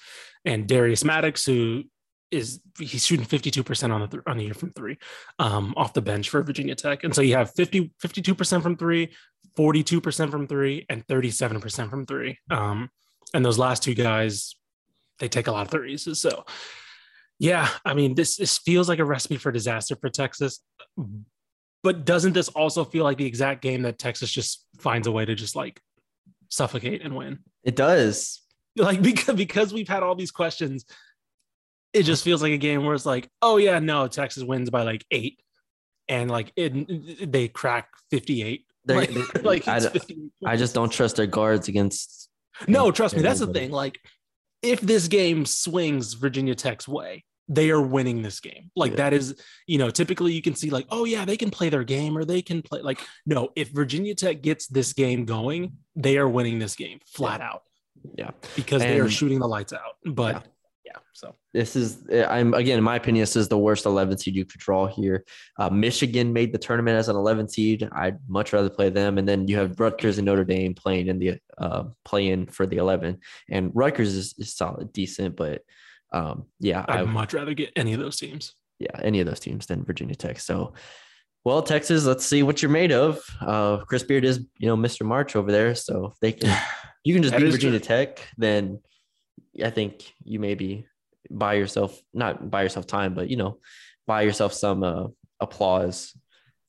and Darius Maddox, who is he's shooting 52% on the th- on the year from three um, off the bench for Virginia Tech. And so you have 50, 52% from three, 42% from three, and 37% from three. Um, and those last two guys, they take a lot of threes. So yeah, I mean, this this feels like a recipe for disaster for Texas. But doesn't this also feel like the exact game that Texas just finds a way to just like suffocate and win? It does. Like because because we've had all these questions, it just feels like a game where it's like, oh yeah, no, Texas wins by like eight, and like it, they crack fifty eight. They're- Like, they- like I it's don't- 58 I just don't trust their guards against. No, trust me, that's the thing. Like, if this game swings Virginia Tech's way, they are winning this game. Like, Yeah. that is, you know, typically you can see, like, oh, yeah, they can play their game or they can play. Like, no, if Virginia Tech gets this game going, they are winning this game flat out Yeah. because they are shooting the lights out. But Yeah. Yeah, so This is, I'm again, in my opinion, this is the worst 11 seed you could draw here. Uh, Michigan made the tournament as an 11 seed. I'd much rather play them. And then you have Rutgers and Notre Dame playing in the uh, play in for the 11. And Rutgers is, is solid, decent, but um, yeah, I'd I much rather get any of those teams. yeah, any of those teams than Virginia Tech. So, well, Texas, let's see what you're made of. Uh, Chris Beard is, you know, Mr. March over there. So if they can, you can just That beat Virginia true. Tech, then I think you maybe buy yourself, not buy yourself time, but, you know, buy yourself some uh, applause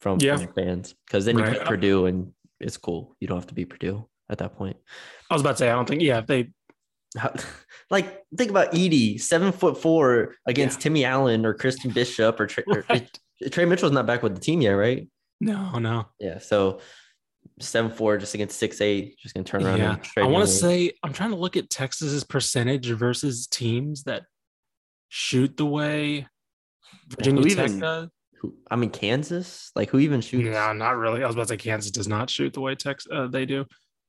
from, Yeah. from fans because then you Right. beat Purdue and it's cool. You don't have to beat Purdue at that point. I was about to say, I don't think, yeah, if they, How, like think about Edey, seven foot four against Timmy Allen or Christian Bishop or, Tre, or Right. Tre Mitchell's not back with the team yet, right? no, no. Yeah, so seven four just against six eight, just gonna turn around. Yeah, I want to say I'm trying to look at Texas's percentage versus teams that shoot the way Virginia who Tech even- does. Who, I mean Kansas, like who even shoots? Yeah, not really. I was about to say Kansas does not shoot the way Texas uh, they do.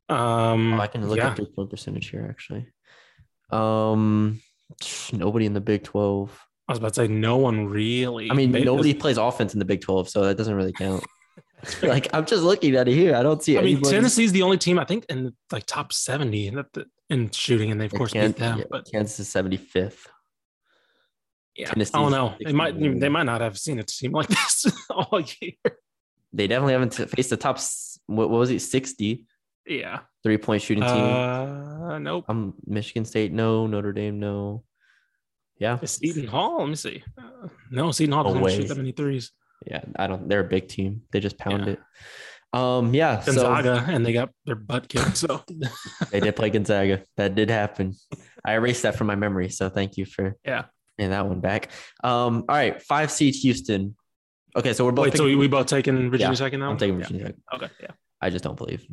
Um, Oh, I can look yeah. at three point percentage here actually. Um, nobody in the Big Twelve. I was about to say no one really. I mean, nobody plays offense in the Big Twelve, so that doesn't really count. like I'm just looking at it here. I don't see. I mean, anybody- Tennessee's the only team I think in like top seventy in, the, in shooting, and they of course Kan- beat them. yeah, But Kansas is 75th. yeah, I Tennessee's don't know. They might 61. they might not have seen a team like this all year. they definitely haven't faced the top. What, what was it? Sixty Yeah. three point shooting team. Uh, nope. Um, Michigan State, no. Notre Dame, no. Yeah, Seton Hall? Let me see. Uh, no, Seton Hall doesn't shoot that many threes. Yeah. I don't. They're a big team. They just pound Yeah. it. Um, yeah. So Gonzaga, and they got their butt kicked. So they did play Gonzaga. That did happen. I erased that from my memory. So thank you for yeah. bringing that one back. Um, all right, five seed Houston. Okay, so we're both. Wait, so picking- we, we both taking Virginia Yeah, second now? I'm taking Yeah. Virginia. Okay, yeah. I just don't believe.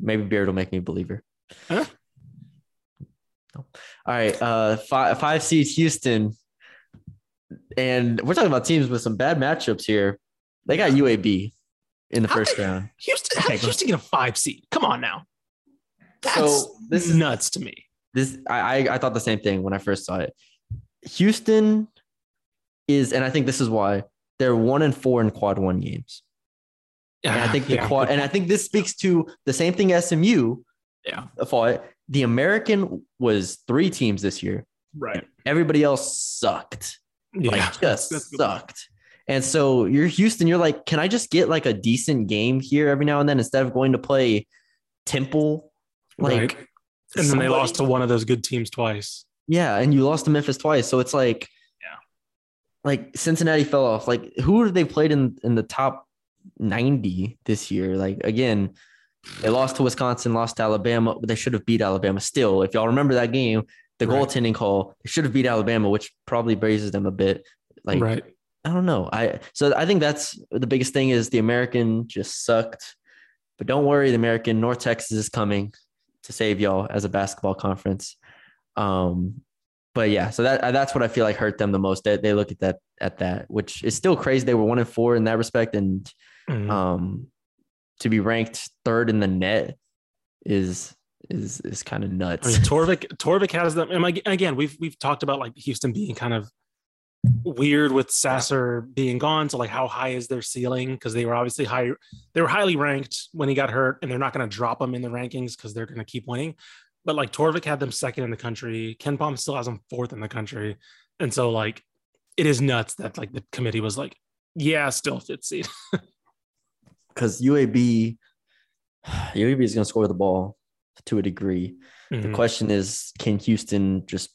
Maybe Beard will make me a believer. Huh? No. All right, uh, five five seeds Houston, and we're talking about teams with some bad matchups here. They got UAB in the How first did- round. Houston, how Okay, did Houston get a five seed? Come on now. That's So, this is- nuts to me. This I, I I thought the same thing when I first saw it. Houston is, and I think this is why they're one and four in quad one games. And I ah, think the Yeah. quad, and I think this speaks to the same thing SMU Yeah. fought. The American was three teams this year. right. Everybody else sucked. Yeah. Like just That's good. sucked. And so you're Houston, you're like, can I just get like a decent game here every now and then instead of going to play Temple? Like Right. And then they lost to one of those good teams twice. Yeah, and you lost to Memphis twice. So it's like, Yeah. like Cincinnati fell off. Like who have they played in in the top 90 this year? Like again, they lost to Wisconsin, lost to Alabama. But they should have beat Alabama still. If y'all remember that game, the Right. goaltending call, they should have beat Alabama, which probably raises them a bit. Like right. I don't know. I so I think that's the biggest thing is the American just sucked. But don't worry, the American North Texas is coming to save y'all as a basketball conference. Um, but yeah, so that that's what I feel like hurt them the most. They, they look at that at that, which is still crazy. They were one and four in that respect, and Mhm. um, to be ranked third in the net is is is kind of I nuts. mean, Torvik Torvik has them. And again, we've we've talked about like Houston being kind of weird with Sasser being gone. So like, how high is their ceiling? Because they were obviously high. They were highly ranked when he got hurt, and they're not going to drop them in the rankings because they're going to keep winning. But like Torvik had them second in the country. KenPom still has them fourth in the country, and so like, it is nuts that like the committee was like, yeah, still fifth seed. because UAB UAB is going to score the ball to a degree. The Mhm. question is, can Houston just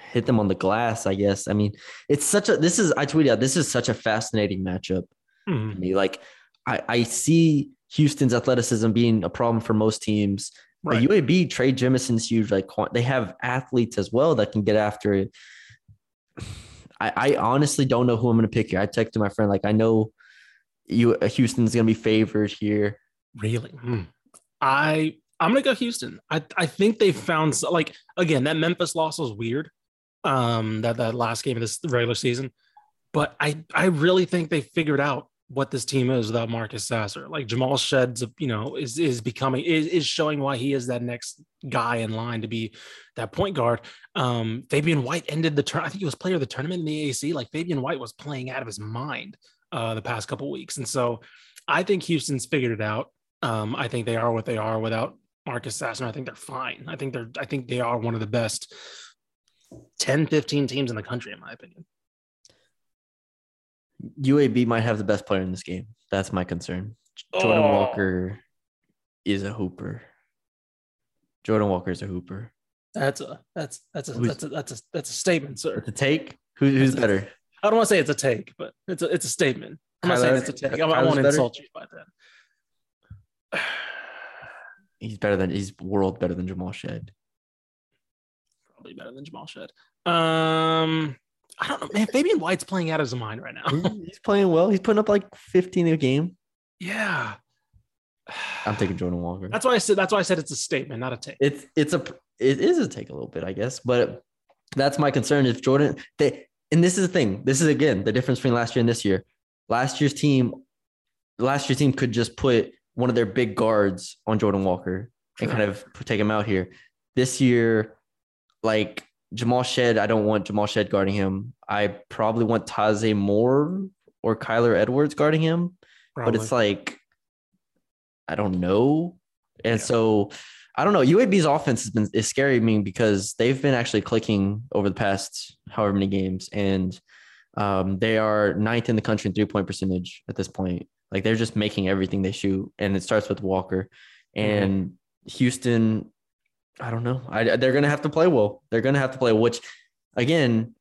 hit them on the glass? I guess. I mean, it's such a. This is I tweeted out. This is such a fascinating matchup Mhm. to me. Like, I I see Houston's athleticism being a problem for most teams. Right. But UAB Trey Jemison's huge. Like they have athletes as well that can get after it. I, I honestly don't know who I'm going to pick here. I texted my friend like I know you Houston's going to be favored here. Really? Hmm. I I'm gonna go Houston. I I think they found like again that Memphis loss was weird. Um, that that last game of this regular season, but I I really think they figured out what this team is without Marcus Sasser. Like Jamal Shead's, you know, is is becoming is, is showing why he is that next guy in line to be that point guard. Um, Fabian White ended the turn. I think he was player of the tournament in the AAC. Like Fabian White was playing out of his mind uh, the past couple weeks, and so I think Houston's figured it out. Um, I think they are what they are without Marcus Sasser. I think they're fine. I think they're I think they are one of the best 10, 15 teams in the country, in my opinion. UAB might have the best player in this game. That's my concern. Jordan Oh. Walker is a hooper. Jordan Walker is a hooper. That's a that's that's a Who's- that's a that's a that's a statement, sir. It's a take. Who, who's better? I don't want to say it's a take, but it's a it's a statement. I'm not Kyler- saying it's a take. I, I Kyler's won't better? insult you by that. He's better than he's world better than Jamal Shead. Probably better than Jamal Shead. Um, I don't know, man. Fabian White's playing out of his mind right now. he's playing well. He's putting up like 15 a game. yeah, I'm taking Jordan Walker. That's why I said that's why I said it's a statement, not a take. It's it's a it is a take a little bit, I guess, but that's my concern. If Jordan, they and this is the thing. This is again the difference between last year and this year. Last year's team, last year's team could just put one of their big guards on Jordan Walker and kind of take him out here. This year, like Jamal Shead, I don't want Jamal Shead guarding him. I probably want Taze Moore or Kyler Edwards guarding him but it's like I don't know. And Yeah. so I don't know. UAB's offense has been is scary to me because they've been actually clicking over the past however many games. And Um, they are ninth in the country in three point percentage at this point. Like they're just making everything they shoot, and it starts with Walker. Mm-hmm. And Houston, I don't know. I, they're gonna have to play well. They're gonna have to play, which again,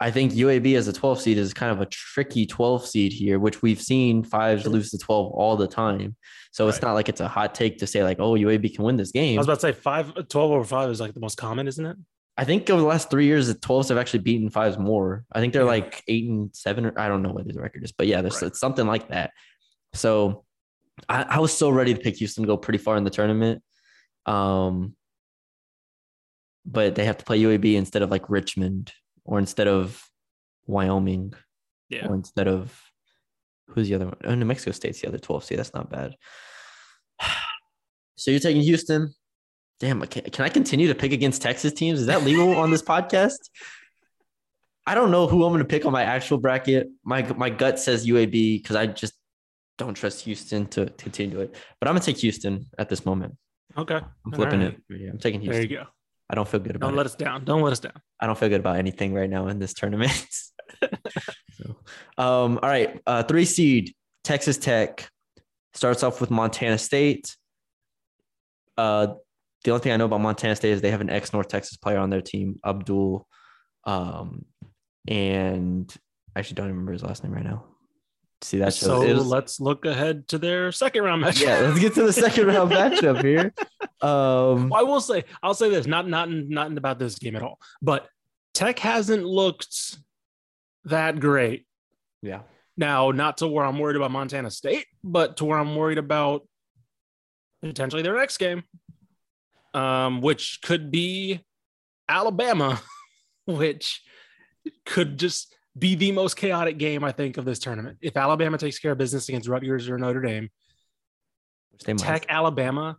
I think UAB as a 12 seed is kind of a tricky 12 seed here, which we've seen fives lose to 12 all the time. So it's not like it's a hot take to say like, oh, UAB can win this game. I was about to say five, 12 over five is like the most common, isn't it? I think over the last three years, the 12s have actually beaten fives more. I think they're Yeah. like eight and seven, or I don't know what the record is, but yeah, there's Right. it's something like that. So I, I was so ready to pick Houston to go pretty far in the tournament. Um, but they have to play UAB instead of like Richmond or instead of Wyoming Yeah. or instead of who's the other one? Oh, New Mexico State's the other 12 seed. That's not bad. So you're taking Houston. Damn, can, can I continue to pick against Texas teams? Is that legal on this podcast? I don't know who I'm going to pick on my actual bracket. My my gut says UAB because I just don't trust Houston to, continue it. But I'm going to take Houston at this moment. Okay. I'm flipping right. it. I'm taking Houston. There you go. I don't feel good about Don't it. let us down. Don't let us down. I don't feel good about anything right now in this tournament. so, um, all right, uh, three seed Texas Tech starts off with Montana State. Uh, the only thing I know about Montana State is they have an ex North Texas player on their team, Abdul, um, and I actually don't remember his last name right now. See that shows. so was- let's look ahead to their second round match. yeah, let's get to the second round matchup here. Um, Well, I will say, I'll say this, not not not about this game at all, but Tech hasn't looked that great. yeah, Now, not to where I'm worried about Montana State, but to where I'm worried about potentially their next game, um, which could be Alabama, which could just be the most chaotic game I think of this tournament. If Alabama takes care of business against Rutgers or Notre Dame. Tech Alabama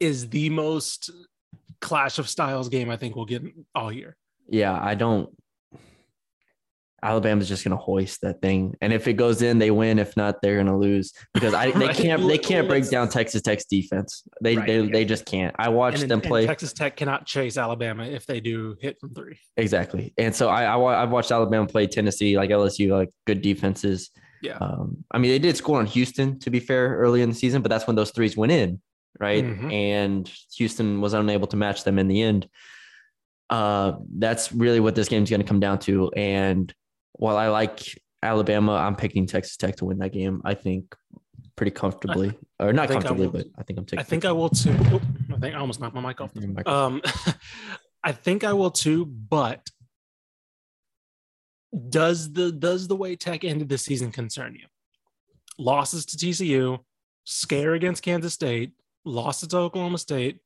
is the most clash of styles game I think we'll get all year. Yeah, I don't. Alabama's just gonna hoist that thing, and if it goes in, they win. If not, they're gonna lose because I they Right. can't they can't break down Texas Tech's defense. They Right, they, yeah. they just can't. I watched And, them play Texas Tech cannot chase Alabama if they do hit from three. exactly, and so I, I I've watched Alabama play Tennessee like LSU like good defenses. Yeah. Um, I mean they did score on Houston to be fair early in the season, but that's when those threes went in, right? Mhm. And Houston was unable to match them in the end. Uh, that's really what this game's going to come down to. And while I like Alabama, I'm picking Texas Tech to win that game. I think pretty comfortably, or not comfortably, but I think I'm taking. I think I will too. Oop, I think I almost knocked my mic off. Mic- Um, I think I will too, but does the does the way Tech ended the season concern you? Losses to TCU, scare against Kansas State, losses to Oklahoma State,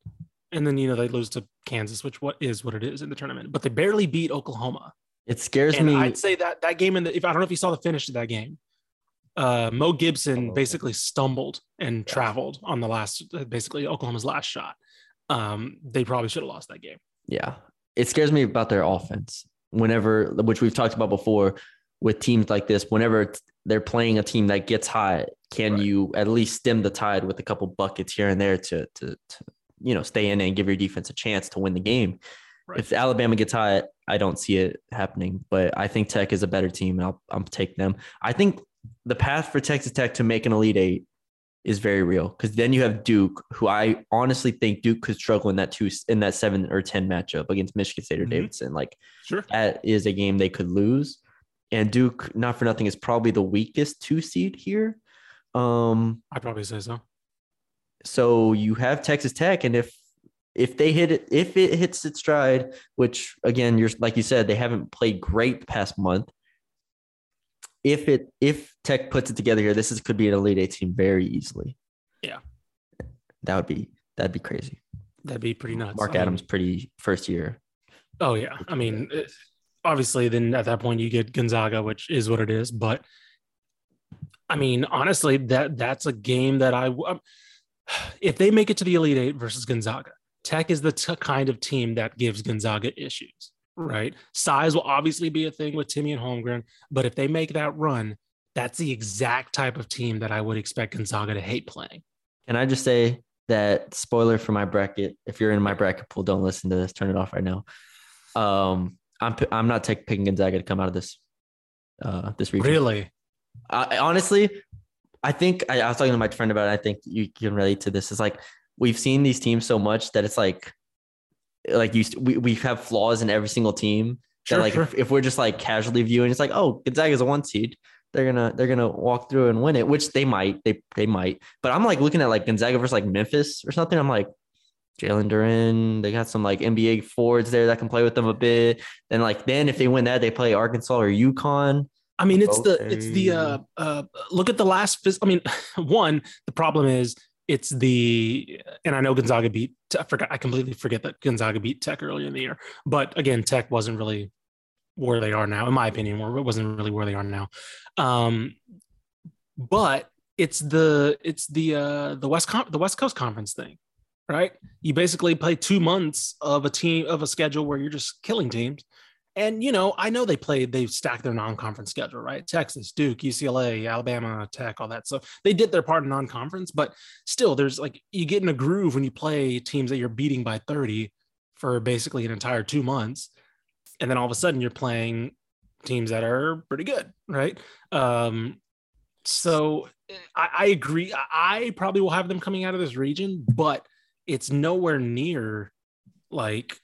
and then you know they lose to Kansas, which what is what it is in the tournament. But they barely beat Oklahoma. It scares And me. I'd say that that game in the if I don't know if you saw the finish of that game. Uh, Mo Gibson basically stumbled and Yeah. traveled on the last, basically Oklahoma's last shot. Um, they probably should have lost that game. Yeah. It scares me about their offense. Whenever, which we've talked about before with teams like this, whenever they're playing a team that gets hot, can Right. you at least stem the tide with a couple buckets here and there to, to, to, you know, stay in and give your defense a chance to win the game? Right. If Alabama gets hot, I don't see it happening, but I think Tech is a better team and I'll, I'll take them. I think the path for Texas Tech to make an Elite Eight is very real because then you have Duke, who I honestly think Duke could struggle in that two in that seven or ten matchup against Michigan State or Mhm. Davidson. Like Sure. that is a game they could lose, and Duke, not for nothing, is probably the weakest two seed here. Um, I'd probably say so. so you have Texas Tech, and if if they hit it, if it hits its stride, which again, you're like you said, they haven't played great the past month. If it if Tech puts it together here, this is could be an Elite Eight team very easily. Yeah. that would be that'd be crazy. That'd be pretty nuts. Mark I mean, Adams, pretty first year. Oh yeah. I mean, obviously, then at that point you get Gonzaga, which is what it is. But I mean, honestly, that that's a game that I, um, if they make it to the Elite Eight versus Gonzaga, Tech is the t- kind of team that gives Gonzaga issues, right? Size will obviously be a thing with Timme and Holmgren, but if they make that run, that's the exact type of team that I would expect Gonzaga to hate playing. Can I just say that spoiler for my bracket? If you're in my bracket pool, don't listen to this. Turn it off right now. Um, I'm p- I'm not take, picking Gonzaga to come out of this. uh, this region. Really? I, honestly, I think I, I, was talking to my friend about it. I think you can relate to this. It's like we've seen these teams so much that it's like, like you, we, we have flaws in every single team. Sure, that like sure. if, if, we're just like casually viewing, it's like, oh, Gonzaga is a one seed. They're gonna they're gonna walk through and win it, which they might. They they might. But I'm like looking at like Gonzaga versus like Memphis or something. I'm like, Jalen Duren. They got some like NBA forwards there that can play with them a bit. and like then if they win that, they play Arkansas or UConn. I mean, it's okay. the it's the uh uh look at the last. I mean, one the problem is it's the and I know Gonzaga beat. I forgot. I completely forget that Gonzaga beat Tech earlier in the year. But again, Tech wasn't really where they are now, in my opinion. It wasn't really where they are now. Um, but it's the it's the uh the West the West Coast Conference thing right? You basically play two months of a team of a schedule where you're just killing teams. And you know, I know they played, they stacked their non-conference schedule, right? Texas, Duke, UCLA, Alabama, Tech, all that. So they did their part in non-conference, but still, there's like you get in a groove when you play teams that you're beating by 30 for basically an entire two months, and then all of a sudden you're playing teams that are pretty good, right? Um, so I, I agree. I probably will have them coming out of this region, but it's nowhere near like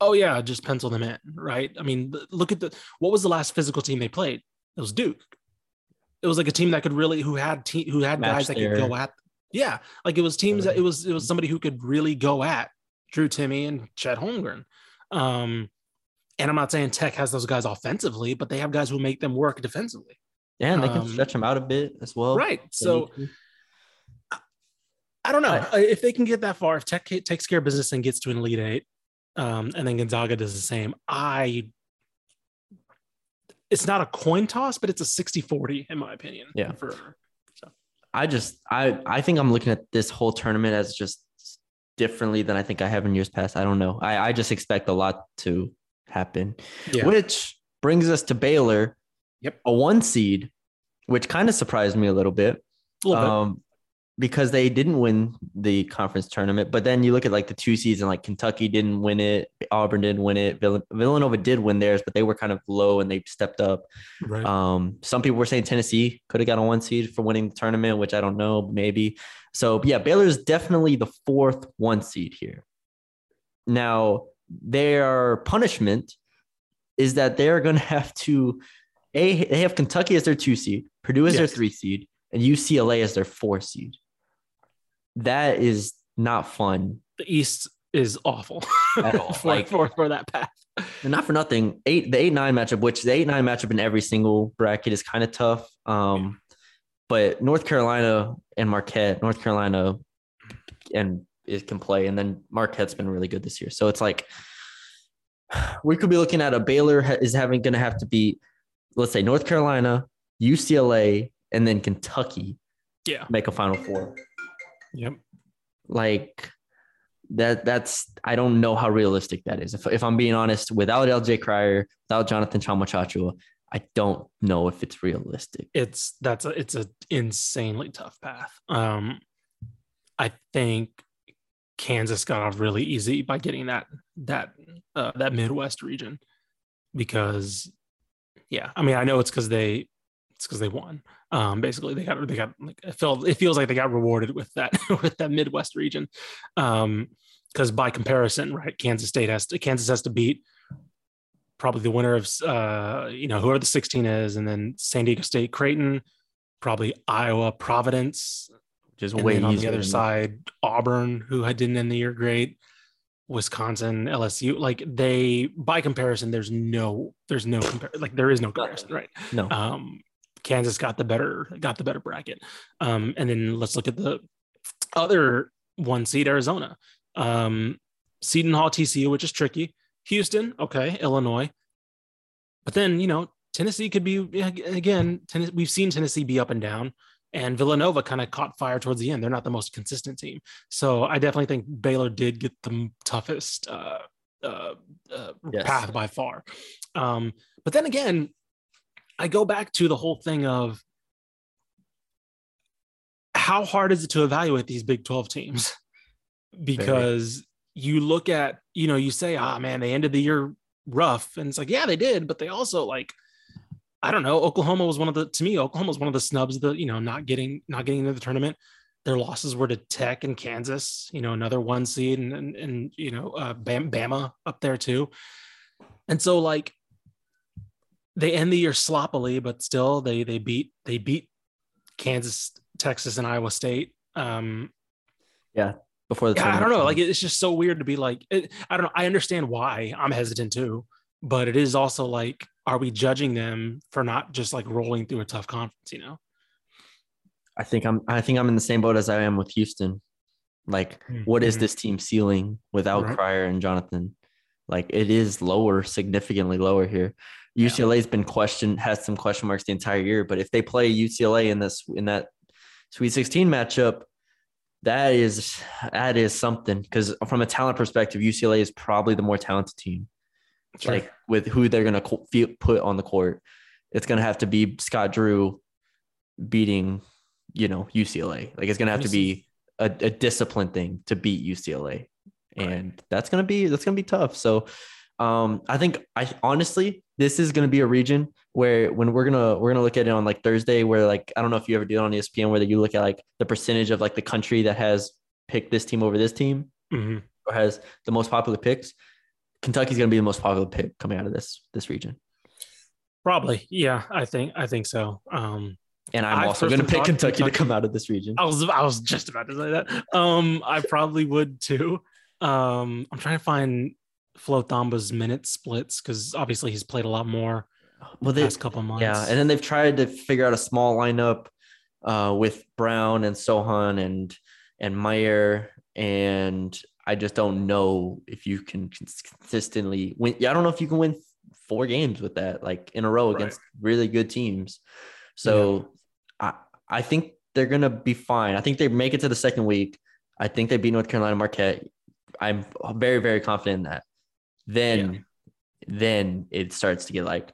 oh yeah just pencil them in right? I mean look at the what was the last physical team they played? It was duke. It was like a team that could really who had te- who had Match guys that could go at yeah like it was teams that it was it was somebody who could really go at drew Timme and chet holmgren. Um and i'm not saying tech has those guys offensively but they have guys who make them work defensively. Yeah and they can um, stretch them out a bit as well. right so I don't know. If they can get that far. If Tech takes care of business and gets to an Elite Eight, um, and then Gonzaga does the same, I it's not a coin toss, but it's a 60-40 in my opinion. Yeah. For, so. I just I I think I'm looking at this whole tournament as just differently than I think I have in years past. I don't know. I, I just expect a lot to happen. Yeah. Which brings us to Baylor. Yep. A one seed, which kind of surprised me a little bit. A little um, bit because they didn't win the conference tournament. But then you look at like the two seeds and like Kentucky didn't win it, Auburn didn't win it, Villanova did win theirs, but they were kind of low and they stepped up. Right. Um, some people were saying Tennessee could have got a one seed for winning the tournament, which I don't know, maybe. So yeah, Baylor is definitely the fourth one seed here. Now their punishment is that they're going to have to a they have Kentucky as their two seed, Purdue as yes. their three seed, and UCLA as their four seed that is not fun. The East is awful at all. for, like for, for that path. And not for nothing, eight the eight nine matchup, which the eight nine matchup in every single bracket is kind of tough. Um, but North Carolina and Marquette, North Carolina, and it can play, and then Marquette's been really good this year. So it's like we could be looking at a Baylor is having going to have to be, let's say North Carolina, UCLA, and then Kentucky. Yeah, make a Final Four. Yep. Like that that's I don't know how realistic that is. If, if I'm being honest, without LJ Cryer, without Jonathan Tchamwa Tchatchoua, I don't know if it's realistic. It's that's a it's an insanely tough path. Um I think Kansas got off really easy by getting that that uh, that Midwest region because yeah, I mean I know it's because they it's because they won. Um, basically, they got they got like it felt it feels like they got rewarded with that with that Midwest region. Um, because by comparison, right, Kansas State has to Kansas has to beat probably the winner of uh, you know whoever the 16 is, and then San Diego State, Creighton, probably Iowa, Providence, just way on the other side, Auburn, who had didn't end the year great. Wisconsin, LSU, like they by comparison, there's no, there's no compare, like there is no comparison, right? No. Um, Kansas got the better got the better bracket. Um, and then let's look at the other one seed Arizona. Um, Seton Hall TCU, which is tricky. Houston, okay, Illinois. But then, you know, Tennessee could be again, Tennessee, we've seen Tennessee be up and down and Villanova kind of caught fire towards the end. They're not the most consistent team. So I definitely think Baylor did get the toughest uh, uh, uh, yes. path by far. Um, but then again, I go back to the whole thing of how hard is it to evaluate these Big 12 teams? Because you look at, you know, you say, ah, oh, man, they ended the year rough. And it's like, yeah, they did, but they also like, I don't know. Oklahoma was one of the to me. Oklahoma was one of the snubs. The you know not getting not getting into the tournament. Their losses were to Tech and Kansas. You know another one seed and and, and you know uh, Bam, Bama up there too. And so like they end the year sloppily, but still they they beat they beat Kansas, Texas, and Iowa State. Um, yeah, before the yeah, I don't know. Like it's just so weird to be like, it, I don't know. I understand why I'm hesitant too, but it is also like, are we judging them for not just like rolling through a tough conference? You know? I think I'm I think I'm in the same boat as I am with Houston. Like, what is Mhm. this team ceiling without Right. Cryer and Jonathan? Like it is lower, significantly lower here. UCLA's been questioned, has some question marks the entire year, but if they play UCLA in this in that Sweet 16 matchup, that is that is something because from a talent perspective, UCLA is probably the more talented team. Sure. Like with who they're gonna put on the court, it's gonna have to be Scott Drew beating, you know, UCLA. Like it's gonna have to be a, a discipline thing to beat UCLA, and that's gonna be that's gonna be tough. So, um, I think I honestly this is gonna be a region where when we're gonna we're gonna look at it on like Thursday, where like I don't know if you ever do it on ESPN, where you look at like the percentage of like the country that has picked this team over this team Mhm. or has the most popular picks. Kentucky's gonna be the most popular pick coming out of this this region. Probably. Yeah, I think, I think so. Um, And I'm I also going to pick thought Kentucky, to come out of this region. I was, I was just about to say that. Um, I probably would too. Um, I'm trying to find Flo Thamba's minute splits because obviously he's played a lot more Well, the they, past couple months. yeah, and then they've tried to figure out a small lineup uh, with Brown and Sochan and and Mayer, and I just don't know if you can consistently win. Yeah, I don't know if you can win four games with that, like in a row Right. against really good teams. So I I think they're gonna be fine. I think they make it to the second week. I think they beat North Carolina Marquette. I'm very very confident in that. Then then it starts to get like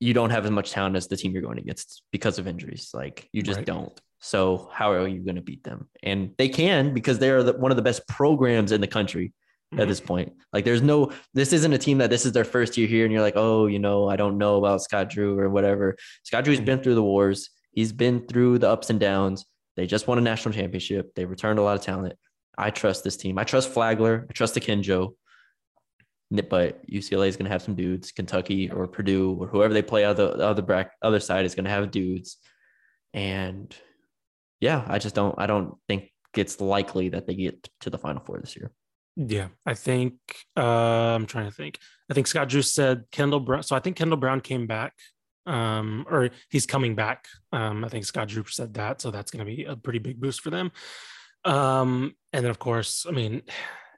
you don't have as much talent as the team you're going against because of injuries. Like you just Right. don't. So how are you going to beat them? And they can because they are the, one of the best programs in the country Mhm. at this point. Like there's no, this isn't a team that this is their first year here, and you're like, oh, you know, I don't know about Scott Drew or whatever. Scott Drew's Mhm. been through the wars. He's been through the ups and downs. They just won a national championship. They returned a lot of talent. I trust this team. I trust Flagler. I trust Akinjo. But UCLA is going to have some dudes. Kentucky or Purdue or whoever they play other the other other side is going to have dudes. And yeah, I just don't. I don't think it's likely that they get to the Final Four this year. Yeah, I think uh, I'm trying to think. I think Scott Drew said Kendall Brown. So I think Kendall Brown came back, um, or he's coming back. Um, I think Scott Drew said that, so that's going to be a pretty big boost for them. Um, and then of course, I mean,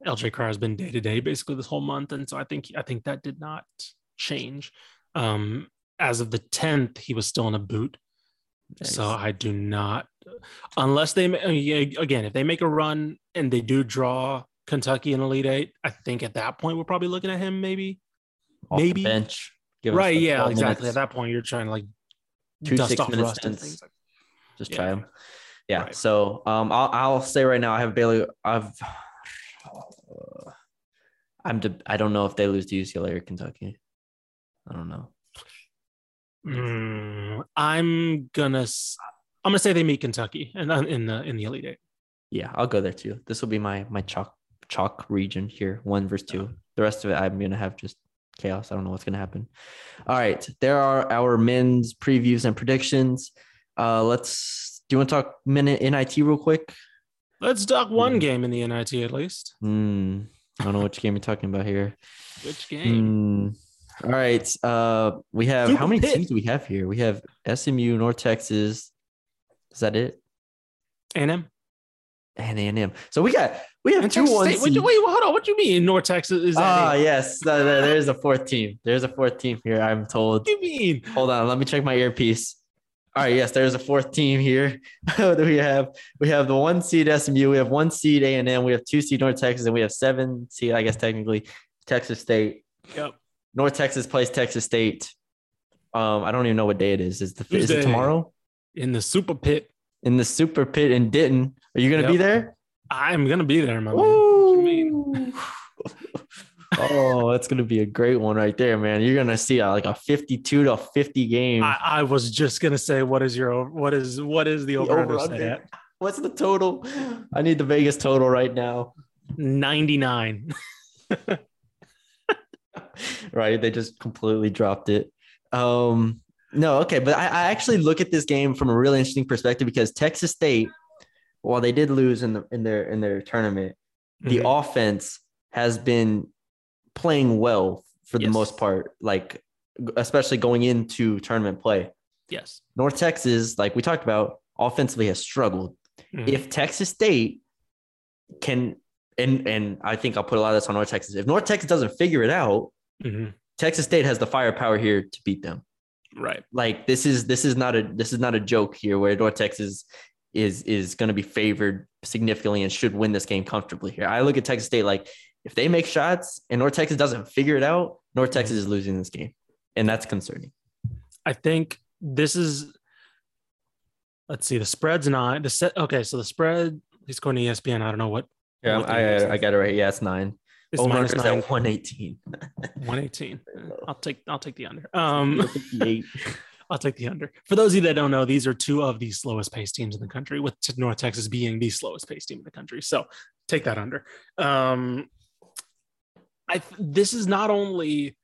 LJ Cryer has been day to day basically this whole month, and so I think I think that did not change. Um, as of the 10th, he was still in a boot. So I do not, unless they again, if they make a run and they do draw Kentucky in Elite Eight, I think at that point we're probably looking at him maybe. Off maybe. bench. give right? Yeah, exactly. minutes, At that point, you're trying to like Two dust six off minute rust and things. Like, Just Yeah. try them. Yeah. Right. So um, I'll I'll say right now I have Baylor. I've I'm de- I don't know if they lose to UCLA or Kentucky. I don't know. Mm, I'm gonna I'm gonna say they meet Kentucky and in, in the in the Elite Eight. Yeah, I'll go there too. This will be my my chalk chalk region here, one versus two. The rest of it, I'm gonna have just chaos. I don't know what's gonna happen. All right, there are our men's previews and predictions. Uh, let's. Do you want to talk minute NIT real quick? Let's talk one Mhm. game in the NIT at least. Hmm. I don't know which game you're talking about here. Which game? Hmm. All right. Uh, we have Super how many teams do we have here? We have SMU, North Texas. Is that it? A&M. And A and M. So we got we have And two Texas. State. Wait, wait, hold on. What do you mean North Texas is? Ah, yes. There- There's a fourth team. There's a fourth team here. I'm told. What do you mean? Hold on. Let me check my earpiece. All right. Yes, there's a fourth team here. We have? We have the one seed SMU. We have one seed A and M. We have two seed North Texas, and we have seven seed, I guess technically, Texas State. Yep. North Texas plays Texas State. Um, I don't even know what day it is. Is the is it tomorrow In the Super Pit. in the Super Pit in Denton? Are you gonna be there? I'm gonna be there, my man. What you mean? Woo! Oh, that's gonna be a great one right there, man. You're gonna see a, like a 52 to 50 game. I, I was just gonna say, what is your what is what is the over under? What's the total? I need the Vegas total right now. Ninety nine. right? They just completely dropped it. Um, no, okay, but I, I actually look at this game from a really interesting perspective because Texas State, while they did lose in the in their in their tournament, the Mhm. offense has been playing well for the Yes. most part, like especially going into tournament play. yes. North Texas, like we talked about, offensively has struggled. Mhm. If Texas State can, and and I think I'll put a lot of this on North Texas. If North Texas doesn't figure it out, Mhm. Texas State has the firepower here to beat them. Right. Like this is this is not a this is not a joke here where North Texas is is going to be favored significantly and should win this game comfortably here. I look at Texas State like if they make shots and North Texas doesn't figure it out, North Texas is losing this game, and that's concerning. I think this is. Let's see. The spread's not the set. Okay, so the spread. He's going to ESPN. I don't know what. Yeah, what I, I, I got it right. Yeah, it's nine. It's Over is nine. at one eighteen. One eighteen. I'll take. I'll take the under. Um. I'll take the under. For those of you that don't know, these are two of the slowest paced teams in the country, with North Texas being the slowest paced team in the country. So take that under. Um, I th- this is not only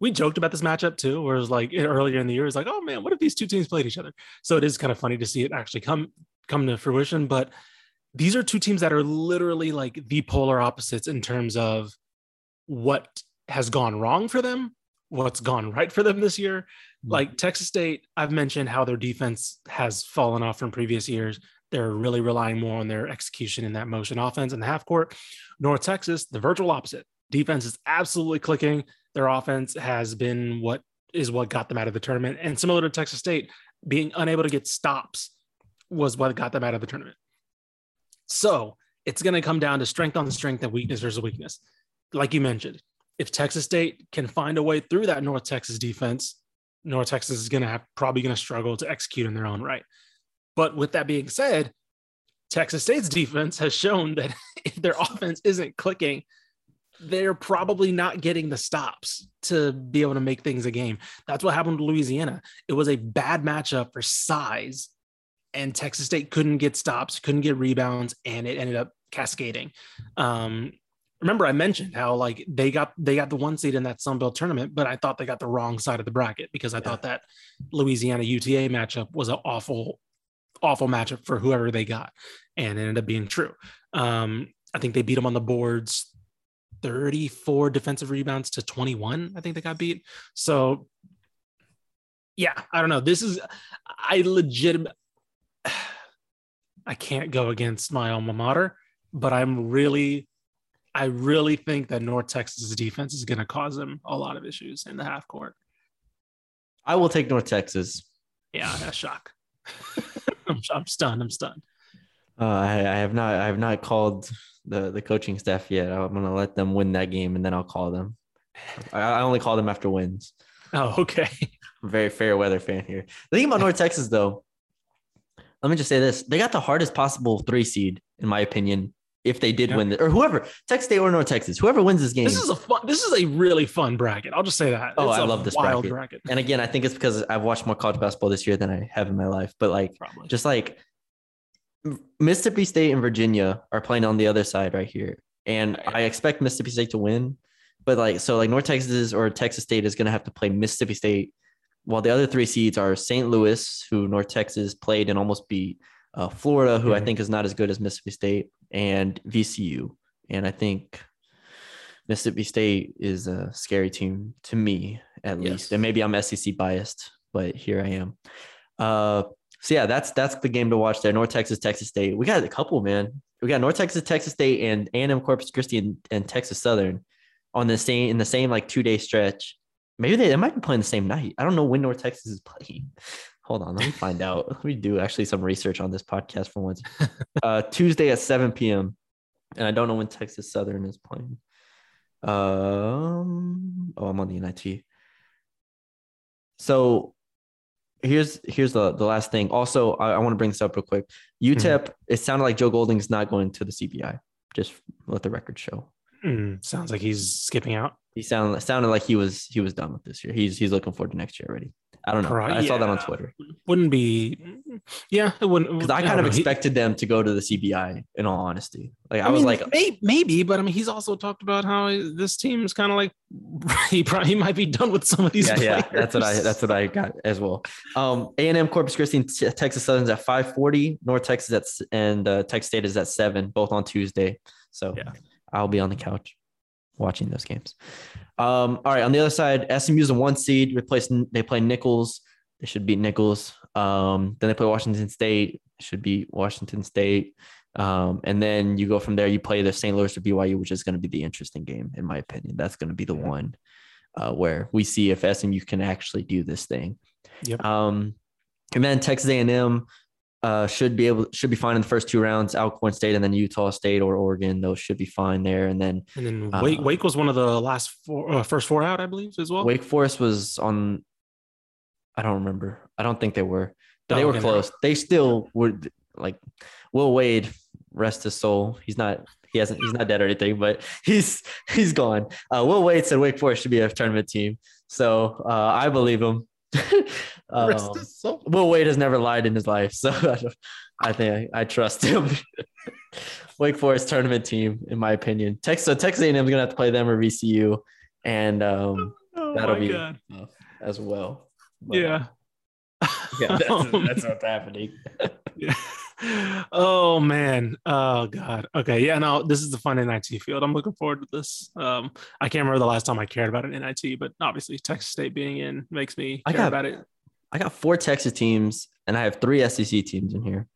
we joked about this matchup too, where it was like earlier in the year, it's like, oh man, what if these two teams played each other? So it is kind of funny to see it actually come come to fruition. But these are two teams that are literally like the polar opposites in terms of what has gone wrong for them, what's gone right for them this year mm-hmm. like Texas State, I've mentioned how their defense has fallen off from previous years. They're really relying more on their execution in that motion offense in the half court. North Texas, the virtual opposite. Defense is absolutely clicking. Their offense has been what is what got them out of the tournament. And similar to Texas State, being unable to get stops was what got them out of the tournament. So it's going to come down to strength on strength and weakness versus weakness. Like you mentioned, if Texas State can find a way through that North Texas defense, North Texas is going to have probably going to struggle to execute in their own right. But with that being said, Texas State's defense has shown that if their offense isn't clicking, they're probably not getting the stops to be able to make things a game. That's what happened to Louisiana. It was a bad matchup for size, and Texas State couldn't get stops, couldn't get rebounds, and it ended up cascading. Um, remember, I mentioned how like they got they got the one seed in that Sun Belt tournament, but I thought they got the wrong side of the bracket because I thought that Louisiana UTA matchup was an awful, awful matchup for whoever they got, and it ended up being true. Um, I think they beat them on the boards 34 defensive rebounds to 21. I think they got beat. So, yeah, I don't know. This is, I legit, I can't go against my alma mater, but I'm really, I really think that North Texas defense is going to cause them a lot of issues in the half court. I will take North Texas. Yeah, that's shock. I'm, I'm stunned. I'm stunned. Uh, I, I have not. I have not called the the coaching staff yet. I'm gonna let them win that game, and then I'll call them. I, I only call them after wins. Oh, okay. I'm a very fair weather fan here. The thing about North Texas, though, let me just say this: they got the hardest possible three seed, in my opinion. If they did Yeah. win, the, or whoever Texas State or North Texas, whoever wins this game. This is a fun, this is a really fun bracket. I'll just say that. Oh, It's I a love this wild bracket. bracket. and again, I think it's because I've watched more college basketball this year than I have in my life. But like, Probably. just like Mississippi State and Virginia are playing on the other side right here, and Yeah. I expect Mississippi State to win. But like, so like North Texas or Texas State is going to have to play Mississippi State, while the other three seeds are St. Louis, who North Texas played and almost beat, uh, Florida, who I Mhm. think is not as good as Mississippi State, and VCU. And I think Mississippi State is a scary team to me, at Yes. least. And maybe I'm SEC biased, but here I am. Uh, so yeah, that's that's the game to watch there. North Texas, Texas State. We got a couple, man. We got North Texas, Texas State, and A&M Corpus Christi and, and Texas Southern on the same in the same like two day stretch. Maybe they, they might be playing the same night. I don't know when North Texas is playing. Hold on, let me find out. Let me do actually some research on this podcast for once. Uh, Tuesday at 7 p.m. And I don't know when Texas Southern is playing. Um, oh, I'm on the NIT. So here's here's the the last thing. Also, I, I want to bring this up real quick. UTEP, it sounded like Joe Golding's not going to the CBI. Just let the record show. Mm, sounds like he's skipping out. He sounded sounded like he was he was done with this year. He's he's looking forward to next year already. I don't know. I saw that on. Twitter Wouldn't be. Yeah, it wouldn't. because I I kind don't of know. Expected them to go to the CBI. In all honesty, like I, I, was mean, like, may, maybe, but I mean, he's also talked about how this team is kind of like he probably he might be done with some of these. yeah, yeah. That's what I that's what I got as well. Um, A and M Corpus Christi, Texas Southern's at five forty. North Texas at and uh, Texas State is at seven, both on Tuesday. So Yeah. I'll be on the couch watching those games. Um, all right, on the other side, SMU's a one seed. Replace they play Nicholls. They should beat Nicholls. Um, then they play Washington State. Should beat Washington State. Um, and then you go from there. You play the St. Louis or BYU, which is going to be the interesting game, in my opinion. That's going to be the one uh, where we see if SMU can actually do this thing. Yep. Um, and then Texas A&M uh, should be able should be fine in the first two rounds. Alcorn State and then Utah State or Oregon, those should be fine there. And then And then Uh, Wake Wake was one of the last four, uh, first four out, I believe, as well. Wake Forest was on. I don't remember. I don't think they were. But they Oh, were okay. close. They still were like Will Wade. Rest his soul. He's not. He hasn't. He's not dead or anything, but he's he's gone. Uh, Will Wade said Wake Forest should be a tournament team, so uh, I believe him. Um. Will Wade has never lied in his life, so I, I think I, I trust him. Wake Forest tournament team, in my opinion. Texas, so Texas A&M is gonna have to play them or VCU, and um, Oh that'll be God. as well. But, Yeah. yeah, that's, that's what's happening. Yeah. Oh man. Oh god. Okay. Yeah. No, this is the fun NIT field. I'm looking forward to this. Um, I can't remember the last time I cared about an NIT, but obviously Texas State being in makes me I care got- about it. I got four Texas teams, and I have three SEC teams in here.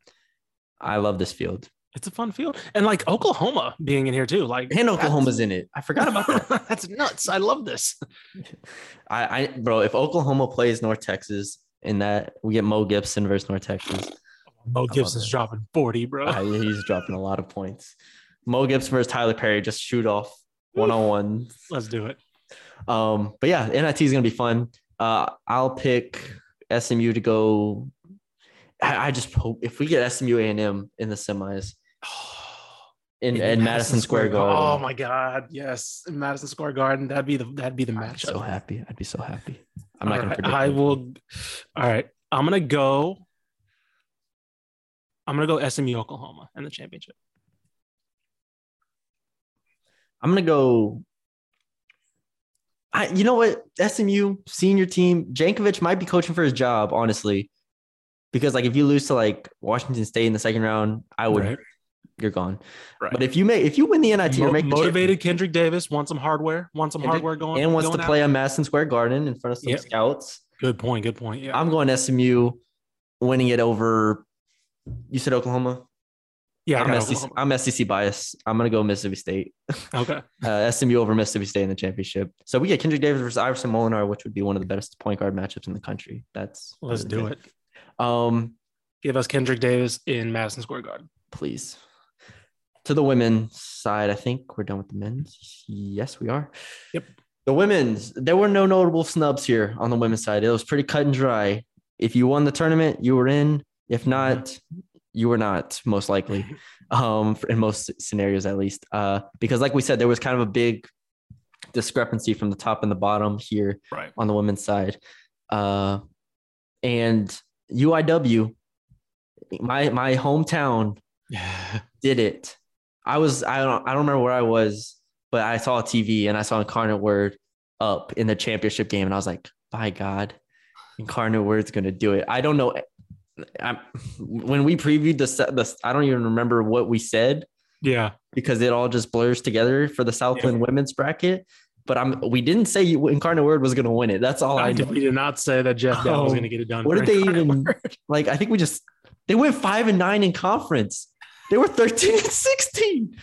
I love this field, It's a fun field, and like Oklahoma being in here too. Like and Oklahoma's in it. I forgot about that. that. that's nuts. I love this. I, I, bro, if Oklahoma plays North Texas in that, we get Mo Gibson versus North Texas. Mo Gibson's dropping 40, bro. Uh, he's dropping a lot of points. Mo Gibson versus Tylor Perry, just shoot off one on one. Let's do it. Um, but yeah, NIT is gonna be fun. Uh, I'll pick SMU to go. I, I just hope if we get SMU A and M in the semis in, in, Madison, Square Garden. Oh my God! Yes, in Madison Square Garden. That'd be the that'd be the I'd matchup. so happy. I'd be so happy. I'm not All gonna right, predict. I will. All right, I'm gonna go. I'm gonna go SMU Oklahoma in the championship. I'm gonna go. I, you know what? SMU senior team, Jankovich might be coaching for his job, honestly, because like if you lose to like Washington State in the second round, I would. Right. You're gone. Right. But if you make if you win the NIT or Mo- make motivated Kendrick Davis wants some hardware. Wants some Kendrick- hardware going and wants going to out. play on Madison Square Garden in front of some Yep. scouts, Good point. Good point. Yeah. I'm going SMU, winning it over. You said Oklahoma. yeah. I I'm got SEC, I'm SEC bias. I'm gonna go Mississippi State. Okay. uh, SMU over Mississippi State in the championship. So we get Kendrick Davis versus Iverson Molinar, which would be one of the best point guard matchups in the country. That's Let's do it. Um, Give us Kendrick Davis in Madison Square Garden. please. To the women's side, I think we're done with the men's. Yes, we are. Yep. The women's, there were no notable snubs here on the women's side. It was pretty cut and dry. If you won the tournament, you were in. If not, you were not, most likely. um, in most scenarios at least. Uh, because like we said, there was kind of a big discrepancy from the top and the bottom here Right. on the women's side. Uh, and UIW, my my hometown, did it. I was I don't I don't remember where I was, but I saw a TV and I saw Incarnate Word up in the championship game, and I was like, by God, Incarnate Word's gonna do it. I don't know. I'm, when we previewed the, the I don't even remember what we said Yeah. because it all just blurs together for the Southland women's bracket. But I'm we didn't say you- Incarnate Word was gonna win it. That's all I I did, we did not say that Jeff Bell was Oh, going to get it done. What did they Incarnate even Word. like? I think we just they went five and nine in conference. They were 13 and 16.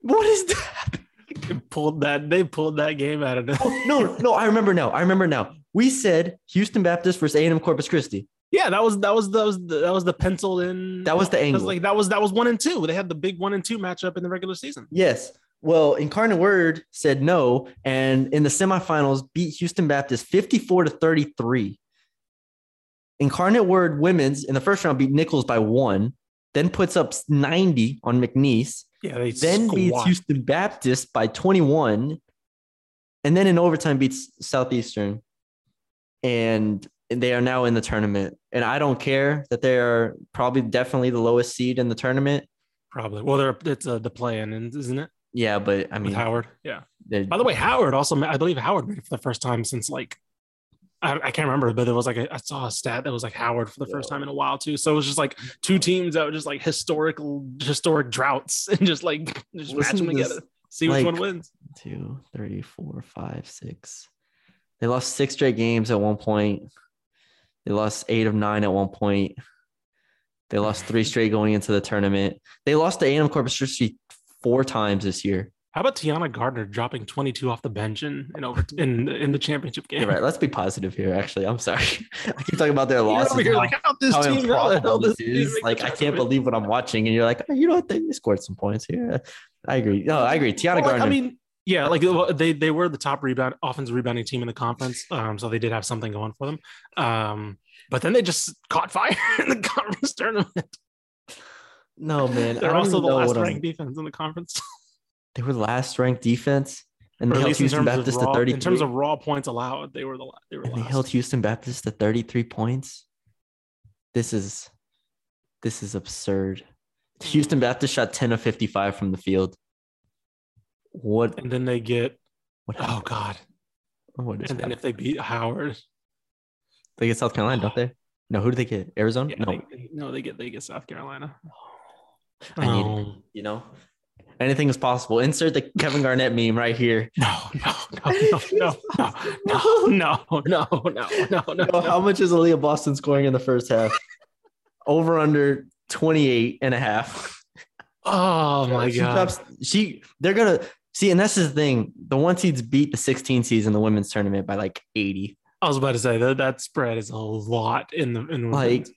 What is that? They pulled that? They pulled that game out of. Oh, no, no, I remember now. I remember now. We said Houston Baptist versus A&M Corpus Christi. Yeah, that was that was that was the, that was the penciled in. That was the angle. Like that was that was one and two. They had the big one and two matchup in the regular season. Yes. Well, Incarnate Word said no, and in the semifinals beat Houston Baptist 54 to 33. Incarnate Word women's in the first round beat Nicholls by one. then puts up 90 on McNeese, Yeah, they then beats. Houston Baptist by 21, and then in overtime beats Southeastern. And they are now in the tournament. And I don't care that they are probably definitely the lowest seed in the tournament. probably. Well, they're it's uh, the play-in, isn't it? Yeah, but I With mean, Howard. Yeah. By the way, Howard also, I believe Howard made it for the first time since like, I, I can't remember, but there was like, a, I saw a stat that was like Howard for the first time in a while too. So it was just like two teams that were just like historical, historic droughts and just like, just match them to this, together, see which like- one wins. two, three, four, five, six. They lost six straight games at one point. They lost eight of nine at one point. They lost three straight going into the tournament. They lost to A&M Corpus Christi four times this year. How about Tiana Gardner dropping 22 off the bench in, in over in, in the championship game? You're right. Let's be positive here. Actually, I'm sorry. I keep talking about their You're losses. over like, how this how team, how the hell this this team Like, I can't believe what I'm watching. And you're like, oh, you know what? They scored some points here. I agree. No, I agree. Tiana Well, like, Gardner. I mean, yeah, like they they were the top rebound offensive rebounding team in the conference, um, so they did have something going for them. Um, but then they just caught fire in the conference tournament. no, man. They're also the last I'm- ranked defense in the conference, They were last ranked defense. And they held Houston Baptist of to raw, 33. in terms of raw points allowed. They were the they were and they last. held Houston Baptist to 33 points. This is this is absurd. Hmm. Houston Baptist shot 10 of 55 from the field. What and then they get what oh god, What is and then if they beat Howard, they get South Carolina, don't they? No, who do they get? Arizona? yeah, no. they, no, they get they get South Carolina. I need it. Um, You know? Anything is possible. Insert the Kevin Garnett meme right here. no, no, no, no, no, no, no, no, no, no, no, no, how much is Aaliyah Boston scoring in the first half? Over under 28 and a half. Oh my she god. drops she they're gonna see and that's the thing the one seeds beat the 16 seeds in the women's tournament by like 80 I was about to say that that spread is a lot in the in like